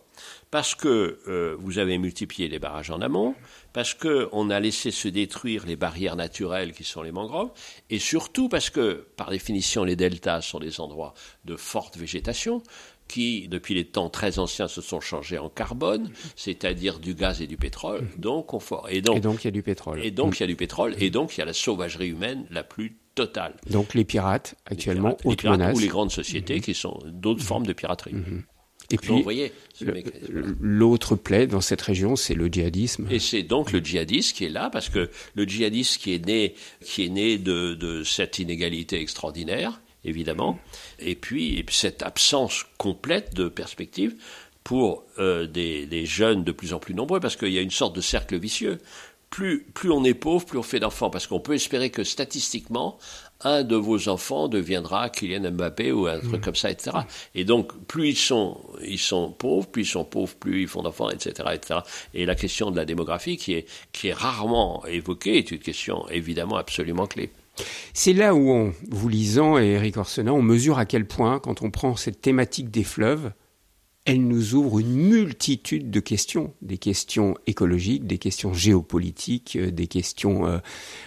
Parce que euh, vous avez multiplié les barrages en amont, parce qu'on a laissé se détruire les barrières naturelles qui sont les mangroves, et surtout parce que, par définition, les deltas sont des endroits de forte végétation, qui, depuis les temps très anciens, se sont changés en carbone, c'est-à-dire du gaz et du pétrole. Donc, on et donc, et donc il y a du pétrole. Et donc, il y a du pétrole, et donc il y a la sauvagerie humaine la plus totale. Donc, les pirates, actuellement, les pirates, ou les grandes sociétés qui sont d'autres formes de piraterie. Mhm. Et puis, l'autre plaie dans cette région, c'est le djihadisme. Et c'est donc le djihadisme qui est là, parce que le djihadisme qui est né, qui est né de, de cette inégalité extraordinaire, évidemment, et puis, cette absence complète de perspective pour euh, des, des, jeunes de plus en plus nombreux, parce qu'il y a une sorte de cercle vicieux. Plus, plus on est pauvre, plus on fait d'enfants, parce qu'on peut espérer que statistiquement, un de vos enfants deviendra Kylian Mbappé ou un truc mm. comme ça, etc. Et donc, plus ils sont, ils sont pauvres, plus ils sont pauvres, plus ils font d'enfants, etc., etc. Et la question de la démographie, qui est, qui est rarement évoquée, est une question évidemment absolument clé. C'est là où, on, vous lisant, et Eric Orsena, on mesure à quel point, quand on prend cette thématique des fleuves, elle nous ouvre une multitude de questions, des questions écologiques, des questions géopolitiques, euh, des questions euh,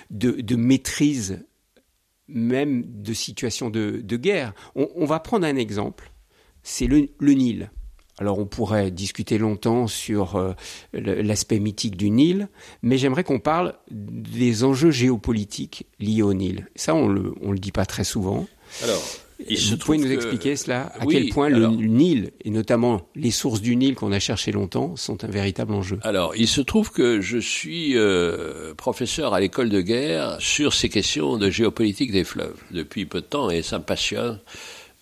de, de maîtrise même de situations de, guerre. On, va prendre un exemple, c'est le, Nil. Alors on pourrait discuter longtemps sur euh, l'aspect mythique du Nil, mais j'aimerais qu'on parle des enjeux géopolitiques liés au Nil. Ça, on le, le dit pas très souvent. Alors, Vous pouvez nous expliquer cela À quel point le Nil, et notamment les sources du Nil qu'on a cherchées longtemps, sont un véritable enjeu Alors, il se trouve que je suis euh, professeur à l'école de guerre sur ces questions de géopolitique des fleuves depuis peu de temps et ça me passionne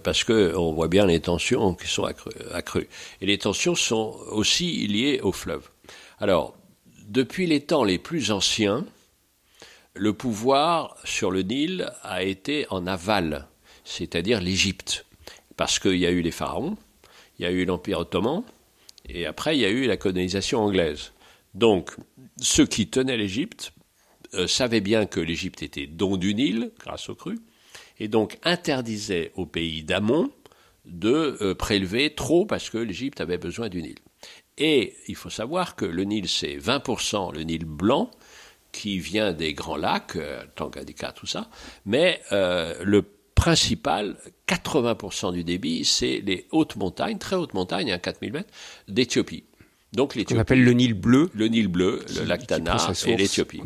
parce que on voit bien les tensions qui sont accrues. Et les tensions sont aussi liées aux fleuves. Alors, depuis les temps les plus anciens, le pouvoir sur le Nil a été en aval, c'est-à-dire l'Égypte, parce qu'il y a eu les pharaons, il y a eu l'Empire ottoman, et après il y a eu la colonisation anglaise. Donc, ceux qui tenaient l'Égypte euh, savaient bien que l'Égypte était don du Nil, grâce aux crues, et donc interdisaient au pays d'Amon de euh, prélever trop parce que l'Égypte avait besoin du Nil. Et il faut savoir que le Nil, c'est 20% le Nil blanc, qui vient des grands lacs, euh, Tanganyika, tout ça, mais euh, le principal, 80% du débit, c'est les hautes montagnes, très hautes montagnes, à hein, 4000 mètres, d'Éthiopie. Donc l'Éthiopie. On appelle le Nil bleu. Le Nil bleu, le lac Tana et l'Éthiopie.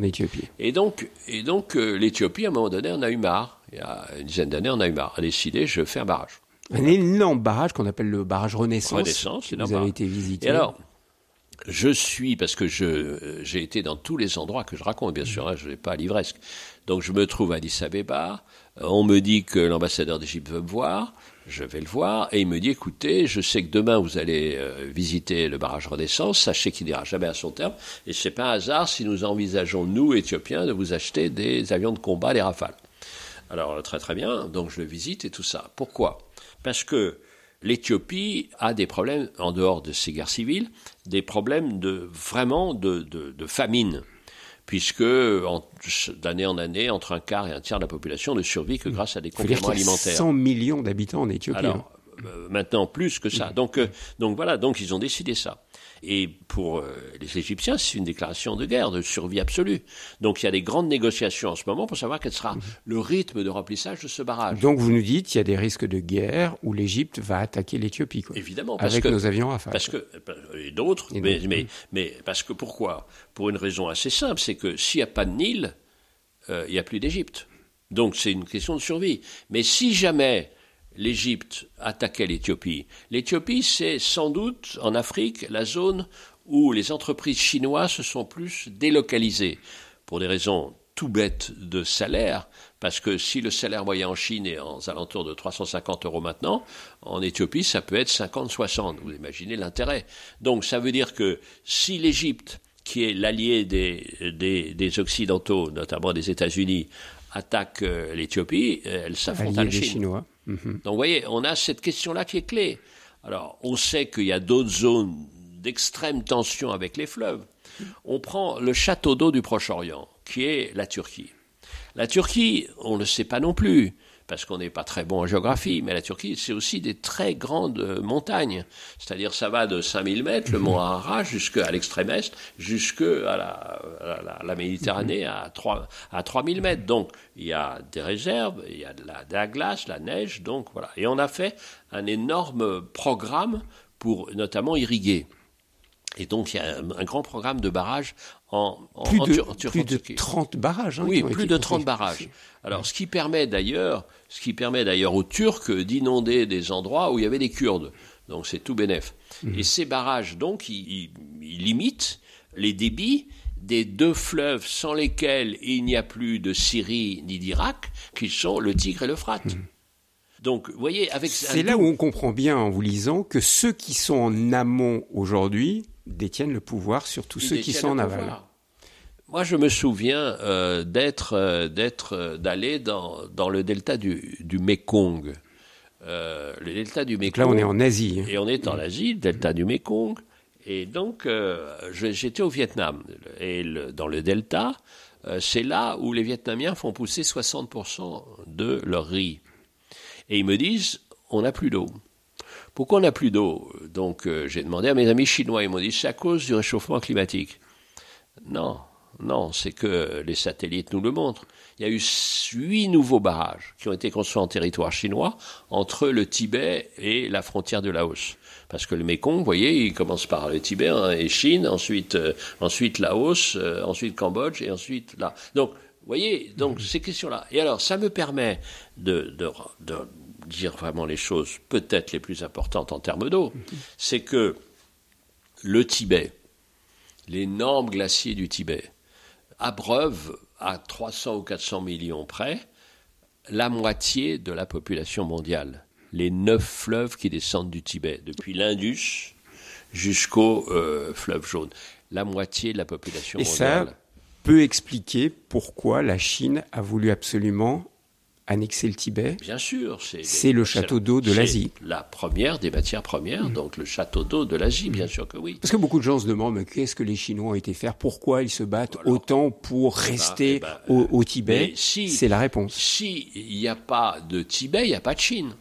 Et donc, et donc euh, l'Éthiopie, à un moment donné, on a eu marre. Il y a une dizaine d'années, on a eu marre. A décidé, je fais un barrage. Un énorme barrage qu'on appelle le barrage Renaissance. Renaissance, Vous avez été visité. Et alors, je suis, parce que je, j'ai été dans tous les endroits que je raconte, bien sûr, hein, je ne vais pas à l'ivresque. Donc je me trouve à Addis Abeba, on me dit que l'ambassadeur d'Égypte veut me voir, je vais le voir, et il me dit, écoutez, je sais que demain vous allez euh, visiter le barrage Renaissance, sachez qu'il n'ira jamais à son terme, et c'est pas un hasard si nous envisageons, nous, Éthiopiens, de vous acheter des avions de combat, les Rafales. Alors très très bien, donc je le visite et tout ça. Pourquoi? Parce que l'Éthiopie a des problèmes, en dehors de ces guerres civiles, des problèmes de vraiment de, famine, puisque d'année en année, entre un quart et un tiers de la population ne survit que grâce à des compléments alimentaires. 100 millions d'habitants en Éthiopie. Hein. Euh, maintenant plus que ça. Donc, euh, donc voilà, donc ils ont décidé ça. Et pour euh, les Égyptiens, c'est une déclaration de guerre, de survie absolue. Donc il y a des grandes négociations en ce moment pour savoir quel sera le rythme de remplissage de ce barrage. Donc vous nous dites qu'il y a des risques de guerre où l'Égypte va attaquer l'Éthiopie. Évidemment, parce avec nos avions Rafale. Parce que et d'autres, mais, mais, mais, parce que pourquoi? Pour une raison assez simple, c'est que s'il n'y a pas de Nil, il n'y a plus d'Égypte. Donc c'est une question de survie. Mais si jamais l'Égypte attaquait l'Éthiopie. L'Éthiopie, c'est sans doute en Afrique la zone où les entreprises chinoises se sont plus délocalisées pour des raisons tout bêtes de salaire, parce que si le salaire moyen en Chine est aux alentours de 350 euros maintenant, en Éthiopie, ça peut être 50-60. Vous imaginez l'intérêt. Donc ça veut dire que si l'Égypte, qui est l'allié des, des Occidentaux, notamment des États-Unis, attaque euh, l'Éthiopie, euh, elle s'affronte à la Chine. Chinois. Mhm. Donc vous voyez, on a cette question-là qui est clé. Alors, on sait qu'il y a d'autres zones d'extrême tension avec les fleuves. On prend le château d'eau du Proche-Orient, qui est la Turquie. La Turquie, on ne le sait pas non plus parce qu'on n'est pas très bon en géographie, mais la Turquie, c'est aussi des très grandes montagnes. C'est-à-dire, ça va de 5000 mètres, le mont Arara, jusqu'à l'extrême est, jusqu'à la, la, Méditerranée à, 3, à 3000 mètres. Donc, il y a des réserves, il y a de la, de la glace, la neige, donc voilà. Et on a fait un énorme programme pour notamment irriguer. Et donc, il y a un, grand programme de barrages en, en, plus de, plus de 30 barrages. Hein, oui, plus de 30 barrages. Alors, ce qui permet d'ailleurs, ce qui permet d'ailleurs aux Turcs d'inonder des endroits où il y avait des Kurdes. Donc, c'est tout bénef. Mmh. Et ces barrages, donc, ils, limitent les débits des deux fleuves sans lesquels il n'y a plus de Syrie ni d'Irak, qui sont le Tigre et l'Euphrate. Mmh. Donc, vous voyez, avec c'est là où on comprend bien en vous lisant que ceux qui sont en amont aujourd'hui détiennent le pouvoir sur tous ceux qui sont en aval. Moi, je me souviens euh, d'être, euh, d'être, euh, d'aller dans, dans le delta du, du Mekong. le delta du Mekong. là, on est en Asie. Hein. Et on est en Asie, le delta du Mekong. Et donc, j'étais au Vietnam. Et dans le delta, c'est là où les Vietnamiens font pousser 60% de leur riz. Et ils me disent, on n'a plus d'eau. Pourquoi on n'a plus d'eau Donc euh, j'ai demandé à mes amis chinois, ils m'ont dit c'est à cause du réchauffement climatique. Non, non, c'est que les satellites nous le montrent. Il y a eu huit nouveaux barrages qui ont été construits en territoire chinois entre le Tibet et la frontière de Laos. Parce que le Mekong, vous voyez, il commence par le Tibet hein, et Chine, ensuite, euh, ensuite Laos, euh, ensuite Cambodge et ensuite là. Donc, vous voyez, donc ces questions-là. Et alors, ça me permet de, de dire vraiment les choses peut-être les plus importantes en termes d'eau, c'est que le Tibet, l'énorme glacier du Tibet, abreuve à 300 ou 400 millions près la moitié de la population mondiale. Les neuf fleuves qui descendent du Tibet, depuis l'Indus jusqu'au euh, fleuve jaune. La moitié de la population Et mondiale. ça peut expliquer pourquoi la Chine a voulu absolument annexer le Tibet. Bien sûr, c'est le château d'eau de l'Asie. La première des matières premières, mmh. donc le château d'eau de l'Asie, bien sûr que oui. Parce que beaucoup de gens se demandent mais qu'est-ce que les Chinois ont été faire? Pourquoi ils se battent Alors, autant pour eh ben, rester eh ben, au, au, Tibet? si, C'est la réponse. Si il n'y a pas de Tibet, il n'y a pas de Chine.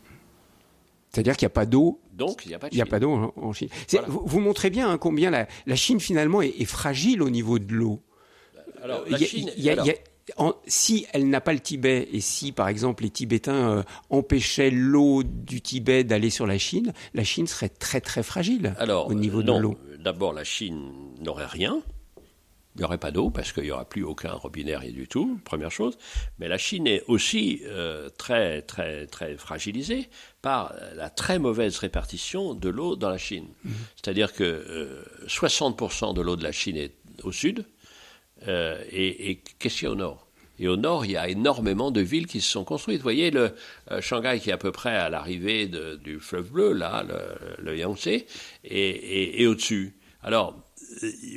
C'est-à-dire qu'il n'y a pas d'eau? Donc, il n'y a pas de Il n'y a pas d'eau en, Chine. Voilà. Vous, vous, montrez bien hein, combien la, la, Chine, finalement, est, est, fragile au niveau de l'eau. Alors, la Chine. A, y a, en, si elle n'a pas le Tibet et si, par exemple, les Tibétains euh, empêchaient l'eau du Tibet d'aller sur la Chine, la Chine serait très très fragile Alors, au niveau non, de l'eau. D'abord, la Chine n'aurait rien. Il n'y aurait pas d'eau parce qu'il n'y aura plus aucun robinet, rien du tout, première chose. Mais la Chine est aussi euh, très, très, très fragilisée par la très mauvaise répartition de l'eau dans la Chine. Mmh. C'est-à-dire que euh, 60% de l'eau de la Chine est au sud, euh, et, et qu'est-ce qu'il y a au nord? Et au nord, il y a énormément de villes qui se sont construites. Vous voyez, le euh, Shanghai qui est à peu près à l'arrivée du fleuve bleu, là, le, le Yangtze, et, et, au-dessus. Alors,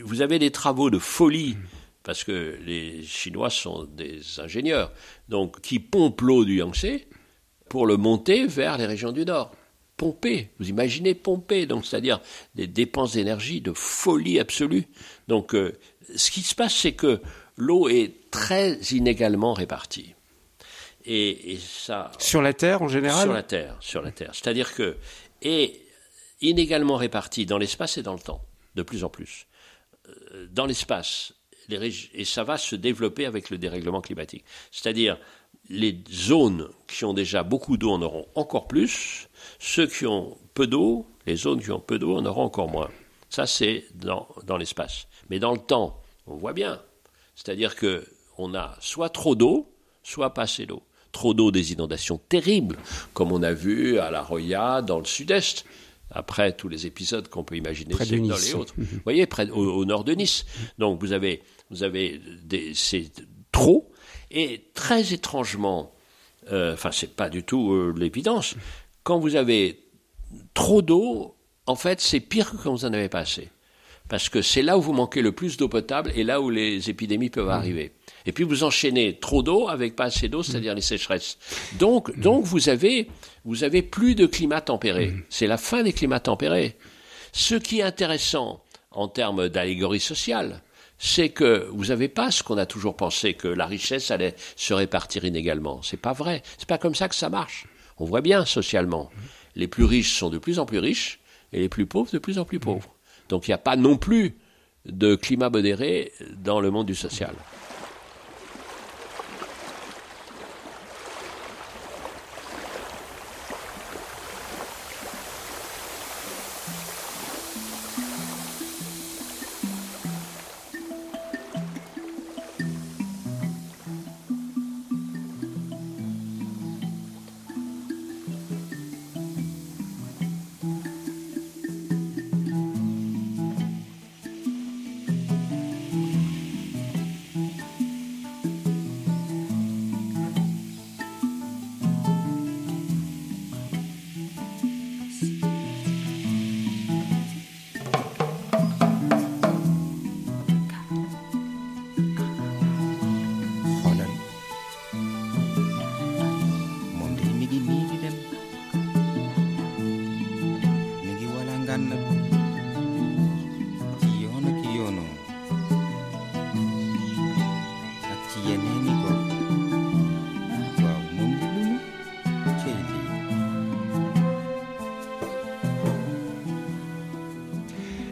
vous avez des travaux de folie, parce que les Chinois sont des ingénieurs, donc qui pompent l'eau du Yangtze pour le monter vers les régions du nord. Pomper, vous imaginez pomper, donc c'est-à-dire des dépenses d'énergie de folie absolue. Donc, euh, ce qui se passe, c'est que l'eau est très inégalement répartie. Et, et, ça. Sur la Terre en général Sur la Terre, sur la Terre. C'est-à-dire que. Et inégalement répartie dans l'espace et dans le temps, de plus en plus. Dans l'espace, et ça va se développer avec le dérèglement climatique. C'est-à-dire, les zones qui ont déjà beaucoup d'eau en auront encore plus, ceux qui ont peu d'eau, les zones qui ont peu d'eau en auront encore moins. Ça, c'est dans, dans l'espace. Mais dans le temps, on voit bien. C'est-à-dire que on a soit trop d'eau, soit pas assez d'eau. Trop d'eau, des inondations terribles, comme on a vu à La Roya, dans le sud-est, après tous les épisodes qu'on peut imaginer près de dans nice. les autres. Vous voyez, près, au, au, nord de Nice. Donc vous avez, vous avez des, c'est trop, et très étrangement, euh, enfin c'est pas du tout euh, l'évidence, quand vous avez trop d'eau, en fait c'est pire que quand vous en avez pas assez parce que c'est là où vous manquez le plus d'eau potable et là où les épidémies peuvent arriver. Et puis vous enchaînez trop d'eau avec pas assez d'eau, c'est-à-dire les sécheresses. Donc, donc vous avez, vous avez plus de climat tempéré. C'est la fin des climats tempérés. Ce qui est intéressant en termes d'allégorie sociale, c'est que vous n'avez pas ce qu'on a toujours pensé que la richesse allait se répartir inégalement. C'est pas vrai. C'est pas comme ça que ça marche. On voit bien socialement. Les plus riches sont de plus en plus riches et les plus pauvres de plus en plus pauvres. Donc il n'y a pas non plus de climat modéré dans le monde du social.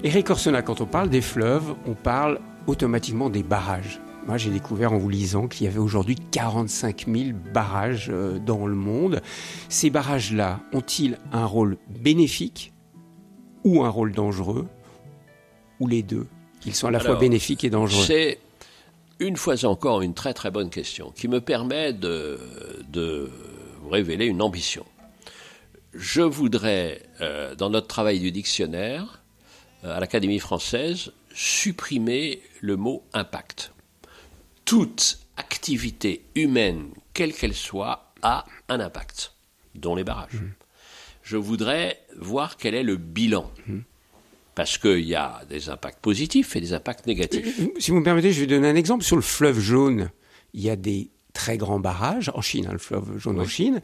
Eric Orsena, quand on parle des fleuves, on parle automatiquement des barrages. Moi, j'ai découvert en vous lisant qu'il y avait aujourd'hui 45 000 barrages dans le monde. Ces barrages-là ont-ils un rôle bénéfique ou un rôle dangereux Ou les deux Ils sont à la Alors, fois bénéfiques et dangereux? C'est une fois encore une très très bonne question qui me permet de, révéler une ambition. je voudrais, euh, dans notre travail du dictionnaire, euh, à l'Académie française, supprimer le mot impact. Toute activité humaine, quelle qu'elle soit, a un impact, dont les barrages. Mmh. Je voudrais voir quel est le bilan. Mmh. Parce qu'il y a des impacts positifs et des impacts négatifs. Si vous me permettez, je vais donner un exemple. Sur le fleuve jaune, il y a des très grands barrages, en Chine, hein, le fleuve jaune en Chine.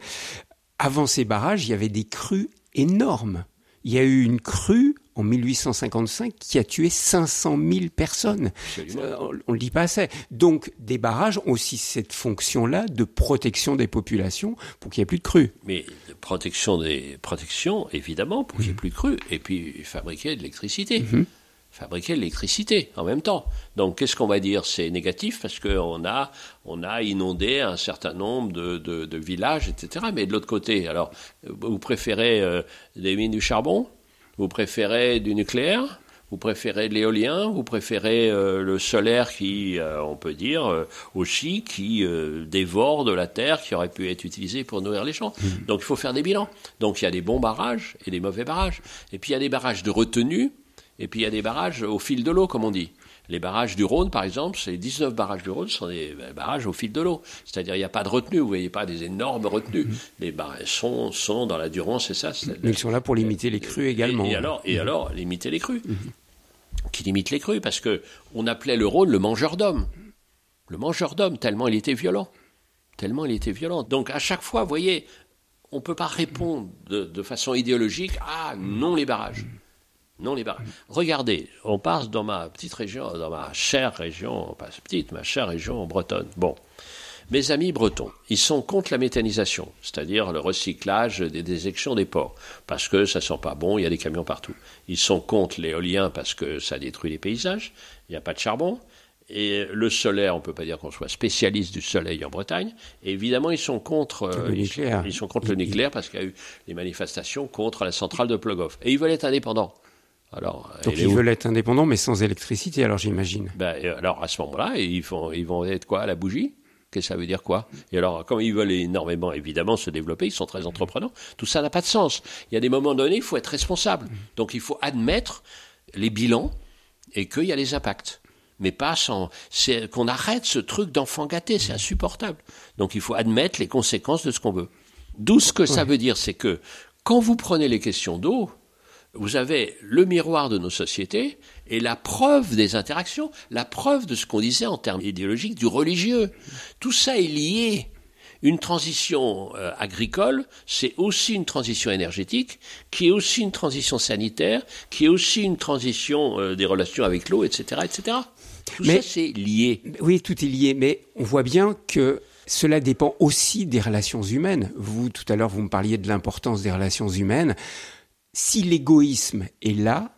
Avant ces barrages, il y avait des crues énormes. Il y a eu une crue en 1855 qui a tué 500 000 personnes. Euh, on ne le dit pas assez. Donc, des barrages ont aussi cette fonction-là de protection des populations pour qu'il n'y ait plus de crues. Mais protection des protections, évidemment, pour qu'il n'y ait mmh. plus de crues, et puis fabriquer de l'électricité. Mmh fabriquer de l'électricité en même temps. Donc qu'est-ce qu'on va dire? C'est négatif parce qu'on a, on a inondé un certain nombre de, de, villages, etc. Mais de l'autre côté, alors vous préférez euh, des mines du charbon? Vous préférez du nucléaire? Vous préférez l'éolien, vous préférez euh, le solaire qui, euh, on peut dire, aussi, qui dévore de la terre qui aurait pu être utilisée pour nourrir les champs? Mmh. Donc il faut faire des bilans. Donc il y a des bons barrages et des mauvais barrages. Et puis il y a des barrages de retenue et puis il y a des barrages au fil de l'eau, comme on dit. Les barrages du Rhône, par exemple, ces 19 barrages du Rhône sont des barrages au fil de l'eau. C'est-à-dire il n'y a pas de retenue, vous voyez pas des énormes retenues. Mhm. Les barrages sont, sont dans la Durance, c'est ça. Mais ils sont là pour limiter les crues également. Et, alors, et mhm. alors, limiter les crues. Mhm. Qui limite les crues, parce que on appelait le Rhône le mangeur d'hommes. Le mangeur d'hommes, tellement il était violent. Tellement il était violent. Donc à chaque fois, vous voyez, on ne peut pas répondre de, de façon idéologique, ah non les barrages non les barrages. Regardez, on passe dans ma petite région, dans ma chère région, pas petite, ma chère région bretonne. Bon, mes amis bretons, ils sont contre la méthanisation, c'est-à-dire le recyclage des déjections des ports, parce que ça sent pas bon, il y a des camions partout. Ils sont contre l'éolien parce que ça détruit les paysages, il n'y a pas de charbon. Et le solaire, on ne peut pas dire qu'on soit spécialiste du soleil en Bretagne. Et évidemment, ils sont contre, le nucléaire. Ils sont contre le nucléaire parce qu'il y a eu des manifestations contre la centrale de Plogoff. Et ils veulent être indépendants. Alors, Donc ils veulent être indépendants, mais sans électricité, alors j'imagine. Ben, alors à ce moment-là, ils, font, ils vont être quoi à la bougie? Qu'est-ce que ça veut dire quoi? Et alors, comme ils veulent énormément, évidemment, se développer, ils sont très entreprenants, tout ça n'a pas de sens. Il y a des moments donnés, il faut être responsable. Donc il faut admettre les bilans et qu'il y a les impacts. Mais pas sans. C'est qu'on arrête ce truc d'enfant gâté, c'est insupportable. Donc il faut admettre les conséquences de ce qu'on veut. D'où ce que ça veut dire, c'est que quand vous prenez les questions d'eau, vous avez le miroir de nos sociétés et la preuve des interactions, la preuve de ce qu'on disait en termes idéologiques du religieux. Tout ça est lié. Une transition euh, agricole, c'est aussi une transition énergétique, qui est aussi une transition sanitaire, qui est aussi une transition euh, des relations avec l'eau, etc., etc. Tout ça, c'est lié. Oui, tout est lié, mais on voit bien que cela dépend aussi des relations humaines. Vous, tout à l'heure, vous me parliez de l'importance des relations humaines si l'égoïsme est là,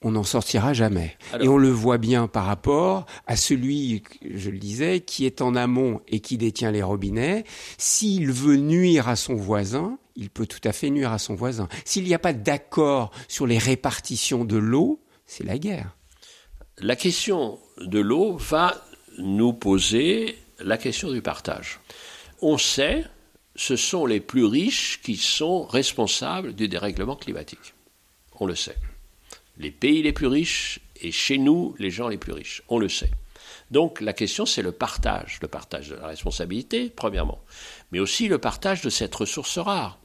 on n'en sortira jamais. et on le voit bien par rapport à celui, je le disais, qui est en amont et qui détient les robinets. S'il veut nuire à son voisin, il peut tout à fait nuire à son voisin. S'il n'y a pas d'accord sur les répartitions de l'eau, c'est la guerre. La question de l'eau va nous poser la question du partage. On sait ce sont les plus riches qui sont responsables du dérèglement climatique. On le sait. Les pays les plus riches et chez nous, les gens les plus riches. On le sait. Donc la question, c'est le partage. Le partage de la responsabilité, premièrement, mais aussi le partage de cette ressource rare.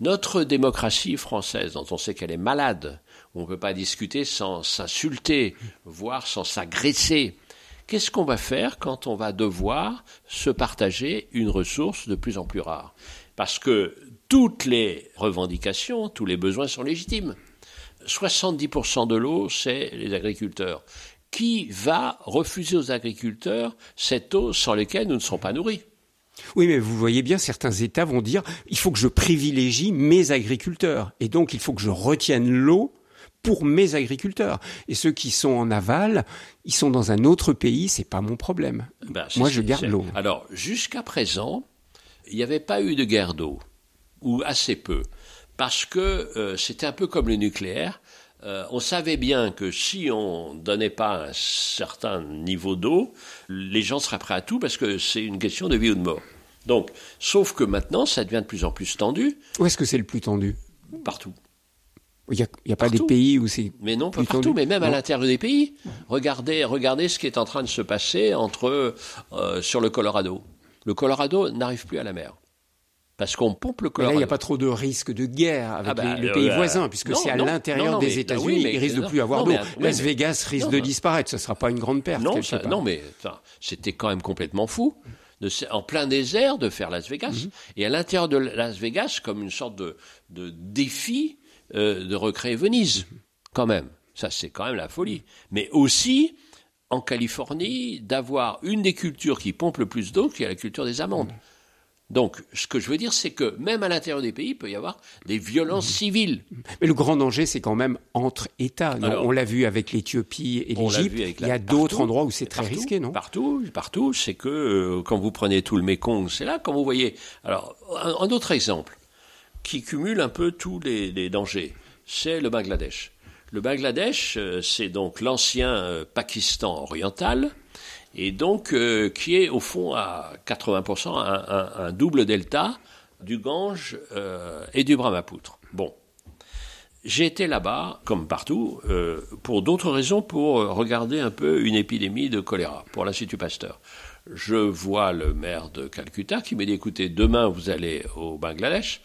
Notre démocratie française, dont on sait qu'elle est malade, on ne peut pas discuter sans s'insulter, voire sans s'agresser, Qu'est-ce qu'on va faire quand on va devoir se partager une ressource de plus en plus rare? Parce que toutes les revendications, tous les besoins sont légitimes. 70% de l'eau, c'est les agriculteurs. Qui va refuser aux agriculteurs cette eau sans laquelle nous ne serons pas nourris? Oui, mais vous voyez bien, certains États vont dire il faut que je privilégie mes agriculteurs. Et donc, il faut que je retienne l'eau pour mes agriculteurs. Et ceux qui sont en aval, ils sont dans un autre pays, c'est pas mon problème. Ben, Moi, je garde l'eau. Alors, jusqu'à présent, il n'y avait pas eu de guerre d'eau, ou assez peu, parce que euh, c'était un peu comme le nucléaire. Euh, on savait bien que si on donnait pas un certain niveau d'eau, les gens seraient prêts à tout parce que c'est une question de vie ou de mort. Donc, sauf que maintenant, ça devient de plus en plus tendu. Où est-ce que c'est le plus tendu? Partout. Il n'y a, pas des pays où c'est. Mais non, pas partout, mais même à l'intérieur des pays. Regardez, regardez ce qui est en train de se passer entre euh, sur le Colorado. Le Colorado n'arrive plus à la mer. Parce qu'on pompe le Colorado. là, il n'y a pas trop de risque de guerre avec ah bah, les, pays euh, voisins, puisque c'est à l'intérieur des bah États-Unis. il risque de plus avoir d'eau. Las Vegas risque de disparaître. Ce ne sera pas une grande perte. Non, non mais c'était quand même complètement fou. De, en plein désert de faire Las Vegas. Mhm. Et à l'intérieur de Las Vegas, comme une sorte de, de défi euh, de recréer Venise, quand même. Ça, c'est quand même la folie. Mais aussi, en Californie, d'avoir une des cultures qui pompe le plus d'eau, qui est la culture des amandes. Donc, ce que je veux dire, c'est que même à l'intérieur des pays, il peut y avoir des violences civiles. Mais le grand danger, c'est quand même entre États. on l'a vu avec l'Éthiopie et l'Égypte. Il y a d'autres endroits où c'est très risqué, non? Partout, partout. C'est que euh, quand vous prenez tout le Mékong, c'est là quand vous voyez. Alors, un, autre exemple qui cumule un peu tous les dangers, c'est le Bangladesh. Le Bangladesh, euh, c'est donc l'ancien euh, Pakistan oriental et donc euh, qui est au fond à 80% un, double delta du Gange euh, et du Brahmapoutre. Bon. J'ai été là-bas, comme partout, euh, pour d'autres raisons, pour regarder un peu une épidémie de choléra, pour l'Institut Pasteur. Je vois le maire de Calcutta qui m'a dit, écoutez, demain vous allez au Bangladesh,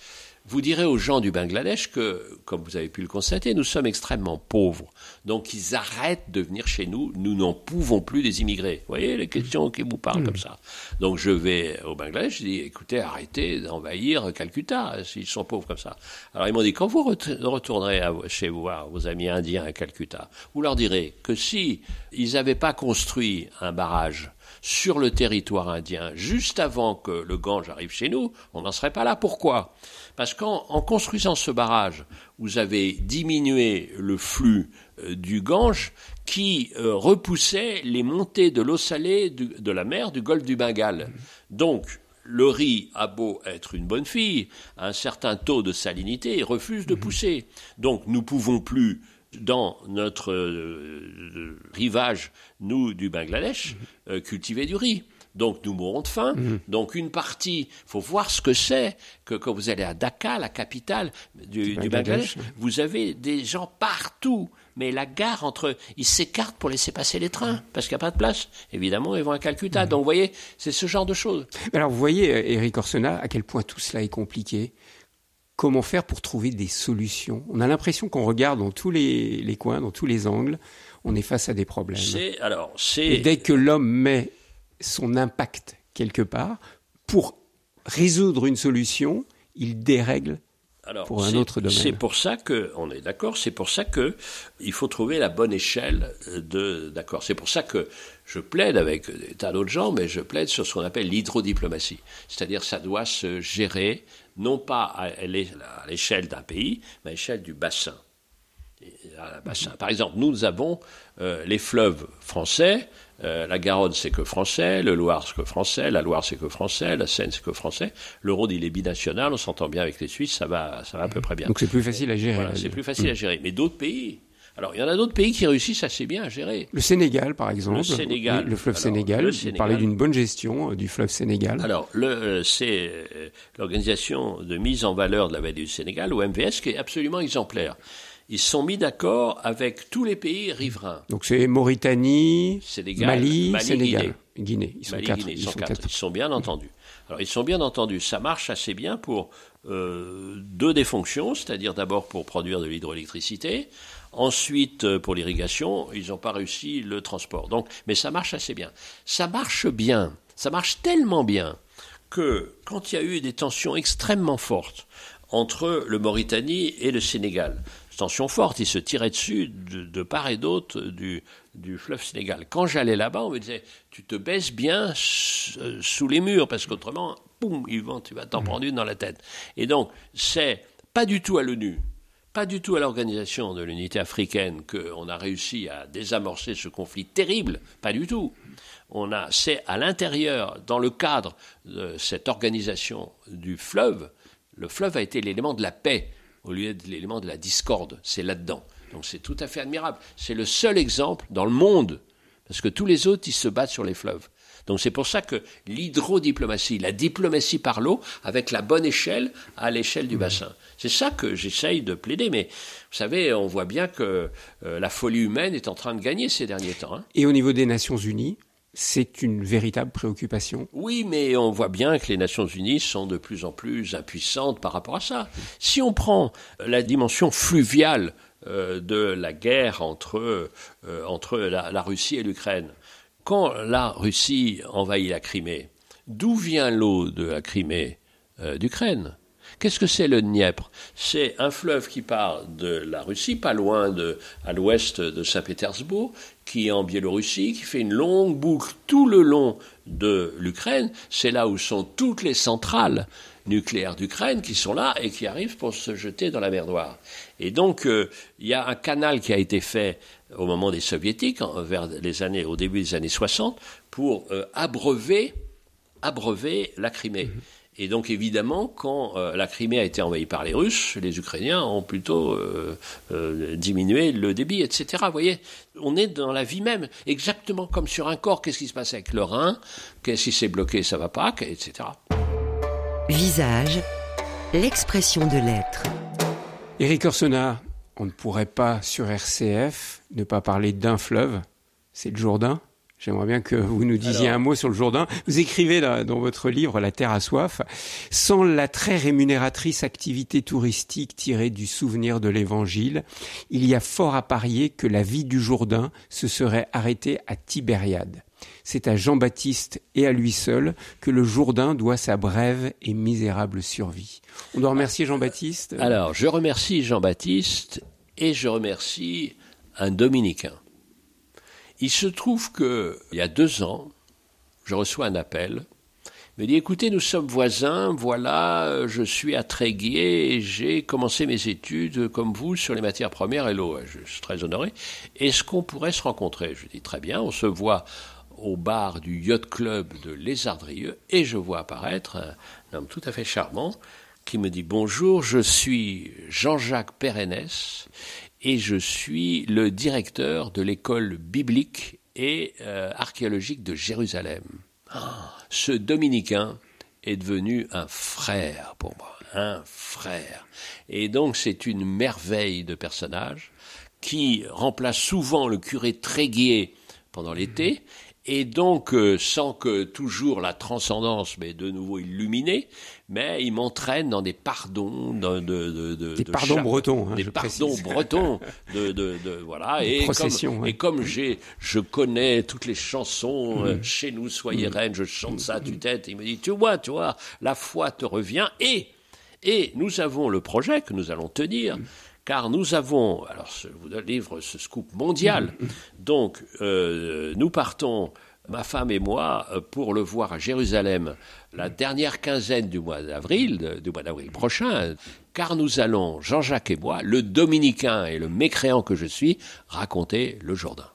vous direz aux gens du Bangladesh que, comme vous avez pu le constater, nous sommes extrêmement pauvres. Donc ils arrêtent de venir chez nous. Nous n'en pouvons plus des immigrés. Vous voyez les questions qui vous parlent comme ça. Donc je vais au Bangladesh, je dis, écoutez, arrêtez d'envahir Calcutta s'ils sont pauvres comme ça. Alors ils m'ont dit, quand vous retournerez chez vous voir vos amis indiens à Calcutta, vous leur direz que si ils n'avaient pas construit un barrage sur le territoire indien juste avant que le Gange arrive chez nous, on n'en serait pas là. Pourquoi? Parce qu'en construisant ce barrage, vous avez diminué le flux euh, du Gange qui euh, repoussait les montées de l'eau salée de la mer du golfe du Bengale. Donc, le riz a beau être une bonne fille, a un certain taux de salinité, il refuse de pousser. Donc, nous pouvons plus dans notre euh, rivage, nous, du Bangladesh, mhm. euh, cultiver du riz. Donc nous mourrons de faim. Mhm. Donc une partie, faut voir ce que c'est que quand vous allez à Dhaka, la capitale du, Bangladesh, vous avez des gens partout. Mais la gare entre, ils s'écartent pour laisser passer les trains parce qu'il n'y a pas de place. Évidemment, ils vont à Calcutta. Mhm. Donc vous voyez, c'est ce genre de choses. Alors vous voyez, Eric Orsena, à quel point tout cela est compliqué? Comment faire pour trouver des solutions. On a l'impression qu'on regarde dans tous les, coins, dans tous les angles, on est face à des problèmes. alors, Et dès que l'homme met son impact quelque part, pour résoudre une solution, il dérègle pour un autre domaine. C'est pour ça que, on est d'accord, c'est pour ça que il faut trouver la bonne échelle de, d'accord. C'est pour ça que je plaide avec des tas d'autres gens, mais je plaide sur ce qu'on appelle l'hydrodiplomatie. C'est-à-dire, ça doit se gérer non pas à l'échelle d'un pays, mais à l'échelle du bassin. Par exemple, nous avons euh, les fleuves français. Euh, la Garonne, c'est que français. Le Loire, c'est que français. La Loire, c'est que français. La Seine, c'est que français. Le Rhône, il est binational. On s'entend bien avec les Suisses. Ça va, ça va à peu près bien. Donc c'est plus facile à gérer. c'est plus facile à gérer. Mais d'autres pays, alors, il y en a d'autres pays qui réussissent assez bien à gérer. Le Sénégal, par exemple. Le Sénégal. le fleuve Sénégal. Vous parlez d'une bonne gestion euh, du fleuve Sénégal. Alors, euh, c'est euh, l'organisation de mise en valeur de la vallée du Sénégal, ou MVS, qui est absolument exemplaire. Ils se sont mis d'accord avec tous les pays riverains. Donc c'est Mauritanie, Mali, Sénégal, Guinée. Ils sont quatre. Ils, sont quatre. Ils sont bien entendus. Alors ils sont bien entendus. Ça marche assez bien pour deux des fonctions, c'est-à-dire d'abord pour produire de l'hydroélectricité, Ensuite, euh, pour l'irrigation, ils n'ont pas réussi le transport. Donc, mais ça marche assez bien. Ça marche bien. Ça marche tellement bien que quand il y a eu des tensions extrêmement fortes entre le Mauritanie et le Sénégal, tensions fortes, ils se tiraient dessus de, part et d'autre du, fleuve Sénégal. Quand j'allais là-bas, on me disait tu te baisses bien euh, sous les murs parce qu'autrement, boum, ils vont, tu vas t'en mmh. prendre une dans la tête. Et donc, c'est pas du tout à l'ONU pas du tout à l'organisation de l'unité africaine qu'on a réussi à désamorcer ce conflit terrible, pas du tout. On a, c'est à l'intérieur, dans le cadre de cette organisation du fleuve, le fleuve a été l'élément de la paix au lieu de l'élément de la discorde. C'est là-dedans. Donc c'est tout à fait admirable. C'est le seul exemple dans le monde, parce que tous les autres, se battent sur les fleuves. Donc c'est pour ça que l'hydrodiplomatie, la diplomatie par l'eau, avec la bonne échelle à l'échelle du bassin. C'est ça que j'essaye de plaider. Mais vous savez, on voit bien que euh, la folie humaine est en train de gagner ces derniers temps. Hein. Et au niveau des Nations Unies, c'est une véritable préoccupation? Oui, mais on voit bien que les Nations Unies sont de plus en plus impuissantes par rapport à ça. Si on prend la dimension fluviale euh, de la guerre entre, euh, entre la, Russie et l'Ukraine, quand la Russie envahit la Crimée, d'où vient l'eau de la Crimée euh, d'Ukraine? Qu'est-ce que c'est le Dniepr? C'est un fleuve qui part de la Russie, pas loin de, à l'ouest de Saint-Pétersbourg, qui est en Biélorussie, qui fait une longue boucle tout le long de l'Ukraine. C'est là où sont toutes les centrales nucléaires d'Ukraine qui sont là et qui arrivent pour se jeter dans la mer Noire. Et donc, euh, il y a un canal qui a été fait au moment des soviétiques, vers les années, au début des années 60, pour euh, abreuver, abreuver la Crimée. Mhm. Et donc évidemment, quand euh, la Crimée a été envahie par les Russes, les Ukrainiens ont plutôt euh, euh, diminué le débit, etc. Vous voyez, on est dans la vie même, exactement comme sur un corps. Qu'est-ce qui se passe avec le rein? Qu'est-ce qui s'est bloqué Ça va pas, etc. Visage, l'expression de l'être. Éric Orsena, on ne pourrait pas sur RCF ne pas parler d'un fleuve, c'est le Jourdain? J'aimerais bien que vous nous disiez un mot sur le Jourdain. Vous écrivez dans votre livre La Terre à soif, sans la très rémunératrice activité touristique tirée du souvenir de l'Évangile, il y a fort à parier que la vie du Jourdain se serait arrêtée à Tibériade. C'est à Jean-Baptiste et à lui seul que le Jourdain doit sa brève et misérable survie. On doit remercier Jean-Baptiste. Alors, je remercie Jean-Baptiste et je remercie un dominicain. Il se trouve que, il y a deux ans, je reçois un appel. Il me dit écoutez, nous sommes voisins, voilà, je suis à Tréguier et j'ai commencé mes études comme vous sur les matières premières et l'eau. Je suis très honoré. Est-ce qu'on pourrait se rencontrer? Je dis très bien, on se voit au bar du Yacht Club de Lézardrieux et je vois apparaître un homme tout à fait charmant qui me dit bonjour, je suis Jean-Jacques Pérennes et je suis le directeur de l'école biblique et euh, archéologique de Jérusalem. Ce dominicain est devenu un frère pour moi, un frère. Et donc c'est une merveille de personnage qui remplace souvent le curé Tréguier pendant l'été et donc euh, sans que toujours la transcendance mais de nouveau illuminée, mais il m'entraîne dans des pardons de, de, de, des pardons bretons, hein, des pardons bretons, de, de, voilà, et comme, et comme j'ai, je connais toutes les chansons, euh, mm. chez nous soyez mm. reine, je chante ça à tue-tête, il me dit tu vois, tu vois, la foi te revient et et nous avons le projet que nous allons tenir. Car nous avons, alors je vous livre ce scoop mondial, donc euh, nous partons, ma femme et moi, euh, pour le voir à Jérusalem la dernière quinzaine du mois d'avril, du mois d'avril prochain, car nous allons, Jean-Jacques et moi, le dominicain et le mécréant que je suis, raconter le Jourdain.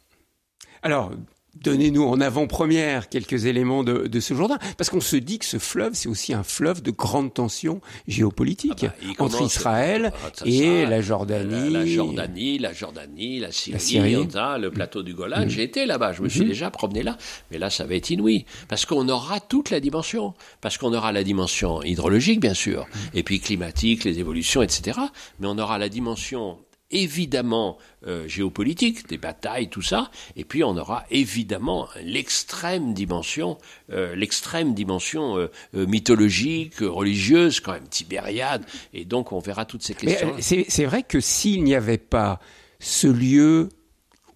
Alors, Donnez-nous en avant-première quelques éléments de, de ce Jourdain, parce qu'on se dit que ce fleuve, c'est aussi un fleuve de grande tension géopolitique ah bah, entre Israël et la Jordanie, la, Jordanie, la Jordanie, la Syrie, le plateau du Golan. Mm. J'ai été là-bas, je me suis mm-hmm. déjà promené là, mais là, ça va être inouï, parce qu'on aura toute la dimension, parce qu'on aura la dimension hydrologique, bien sûr, mm. et puis climatique, les évolutions, etc. Mais on aura la dimension évidemment euh, géopolitique, des batailles, tout ça, et puis on aura évidemment l'extrême dimension, euh, l'extrême dimension euh, mythologique, religieuse, quand même Tibériade, et donc on verra toutes ces questions. C'est vrai que s'il n'y avait pas ce lieu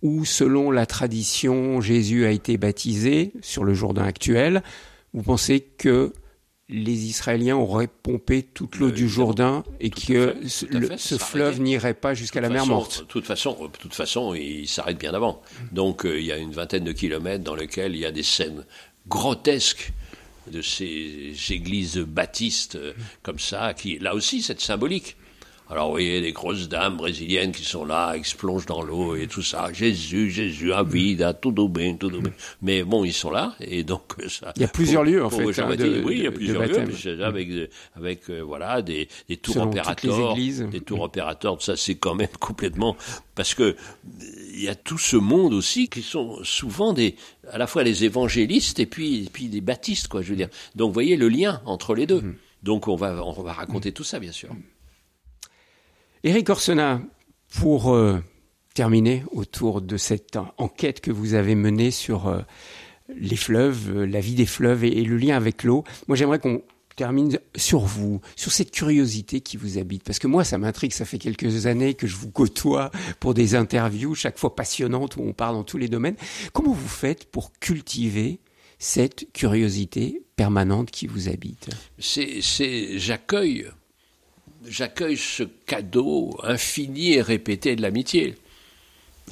où, selon la tradition, Jésus a été baptisé sur le Jourdain actuel, vous pensez que les Israéliens auraient pompé toute l'eau du Jourdain et que ce, fleuve n'irait pas jusqu'à la mer morte. De toute façon, de toute façon, il s'arrête bien avant. Donc euh, il y a une vingtaine de kilomètres dans lesquels il y a des scènes grotesques de ces églises baptistes euh, comme ça, qui là aussi c'est symbolique. Alors, vous voyez, des grosses dames brésiliennes qui sont là, qui se plongent dans l'eau et tout ça. Jésus, Jésus, à vida, tout bien, tout bien. Mais bon, ils sont là, et donc ça. Il y a plusieurs lieux, en fait. Hein, oui, il y a plusieurs lieux, avec, avec euh, voilà, des, des tours opérateurs. Des tours opérateurs, ça, c'est quand même complètement. Parce que il y a tout ce monde aussi qui sont souvent des, à la fois des évangélistes et puis, et puis des baptistes, quoi, je veux dire. Donc, vous voyez le lien entre les deux. Mm-hmm. Donc, on va, on va raconter tout ça, bien sûr. Éric Orsena, pour euh, terminer autour de cette enquête que vous avez menée sur euh, les fleuves, euh, la vie des fleuves et, le lien avec l'eau, moi j'aimerais qu'on termine sur vous, sur cette curiosité qui vous habite. Parce que moi, ça m'intrigue. Ça fait quelques années que je vous côtoie pour des interviews, chaque fois passionnantes, où on parle dans tous les domaines. Comment vous faites pour cultiver cette curiosité permanente qui vous habite? J'accueille, j'accueille ce cadeau infini et répété de l'amitié.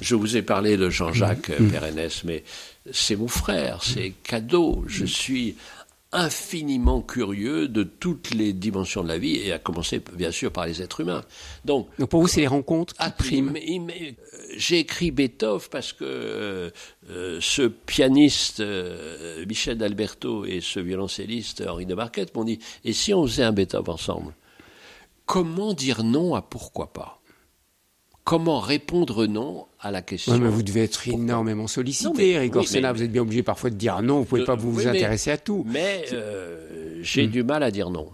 Je vous ai parlé de Jean-Jacques mmh. mais c'est mon frère, c'est cadeau. Je suis infiniment curieux de toutes les dimensions de la vie, et à commencer bien sûr par les êtres humains. Donc, pour vous, c'est les rencontres qui priment euh, J'ai écrit Beethoven parce que euh, euh, ce pianiste Michel d'Alberto et ce violoncelliste Henri de Marquette m'ont dit, et si on faisait un Beethoven ensemble? Comment dire non à pourquoi pas? Comment répondre non à la question? mais vous devez être énormément sollicité, Orsena. Vous êtes bien obligé parfois de dire non. Vous pouvez pas vous, intéresser à tout. Mais euh, j'ai mm. du mal à dire non.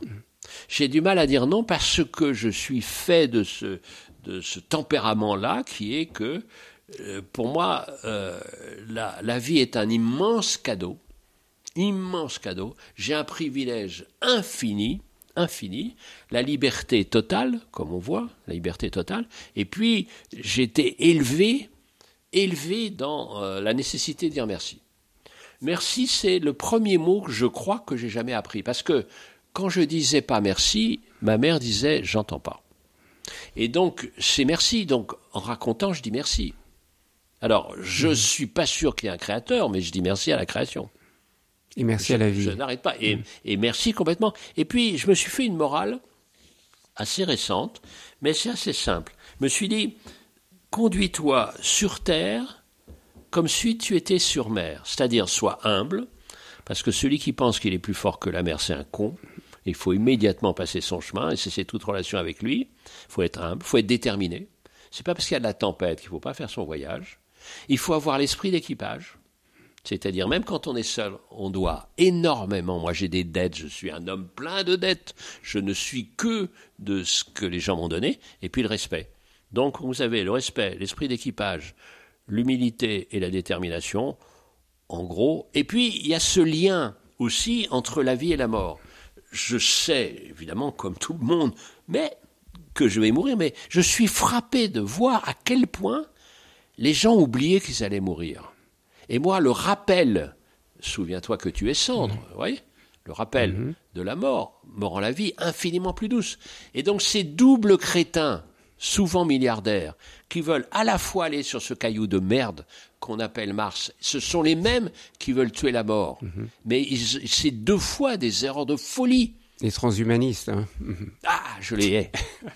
J'ai du mal à dire non parce que je suis fait de ce de ce tempérament-là, qui est que euh, pour moi euh, la, la vie est un immense cadeau, immense cadeau. J'ai un privilège infini infini, la liberté totale, comme on voit, la liberté totale, et puis j'étais élevé, élevé dans euh, la nécessité de dire merci. Merci, c'est le premier mot que je crois que j'ai jamais appris, parce que quand je disais pas merci, ma mère disait j'entends pas. Et donc c'est merci, donc en racontant je dis merci. Alors je ne mmh. suis pas sûr qu'il y ait un créateur, mais je dis merci à la création. Et merci à la vie. Je n'arrête pas. Et, et, merci complètement. Et puis, je me suis fait une morale assez récente, mais c'est assez simple. Je me suis dit, conduis-toi sur terre comme si tu étais sur mer. C'est-à-dire, sois humble, parce que celui qui pense qu'il est plus fort que la mer, c'est un con. Il faut immédiatement passer son chemin, et c'est toute relation avec lui. Il faut être humble, il faut être déterminé. C'est pas parce qu'il y a de la tempête qu'il ne faut pas faire son voyage. Il faut avoir l'esprit d'équipage. C'est-à-dire, même quand on est seul, on doit énormément. Moi, j'ai des dettes, je suis un homme plein de dettes. Je ne suis que de ce que les gens m'ont donné, et puis le respect. Donc, vous avez le respect, l'esprit d'équipage, l'humilité et la détermination, en gros. Et puis, il y a ce lien aussi entre la vie et la mort. Je sais, évidemment, comme tout le monde, mais que je vais mourir, mais je suis frappé de voir à quel point les gens oubliaient qu'ils allaient mourir. Et moi, le rappel, souviens-toi que tu es cendre, vous voyez le rappel mhm. de la mort me rend la vie infiniment plus douce. Et donc ces doubles crétins, souvent milliardaires, qui veulent à la fois aller sur ce caillou de merde qu'on appelle Mars, ce sont les mêmes qui veulent tuer la mort. Mhm. Mais c'est deux fois des erreurs de folie. Les transhumanistes. Hein. Ah, je les hais.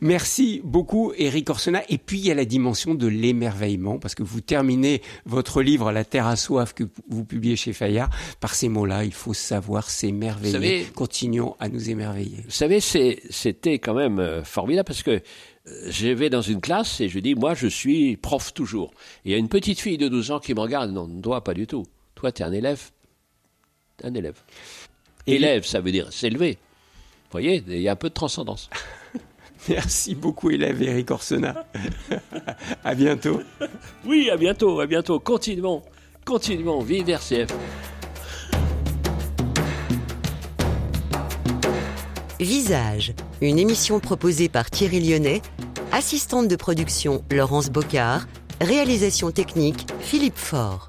Merci beaucoup, Eric Orsena. Et puis, il y a la dimension de l'émerveillement, parce que vous terminez votre livre La Terre à soif que vous publiez chez Fayard par ces mots-là. Il faut savoir s'émerveiller. Continuons à nous émerveiller. Vous savez, c'était quand même euh, formidable parce que euh, je vais dans une classe et je dis, moi, je suis prof toujours. il y a une petite fille de 12 ans qui me regarde. Non, toi, pas du tout. Toi, tu es un élève. Un élève. élève, ça veut dire s'élever. Vous voyez, il y a un peu de transcendance. Merci beaucoup, élève Eric Orsena. à bientôt. Oui, à bientôt, à bientôt. Continuons, continuons. Vive RCF. Visage, une émission proposée par Thierry Lyonnais, assistante de production Laurence Bocard, réalisation technique Philippe Faure.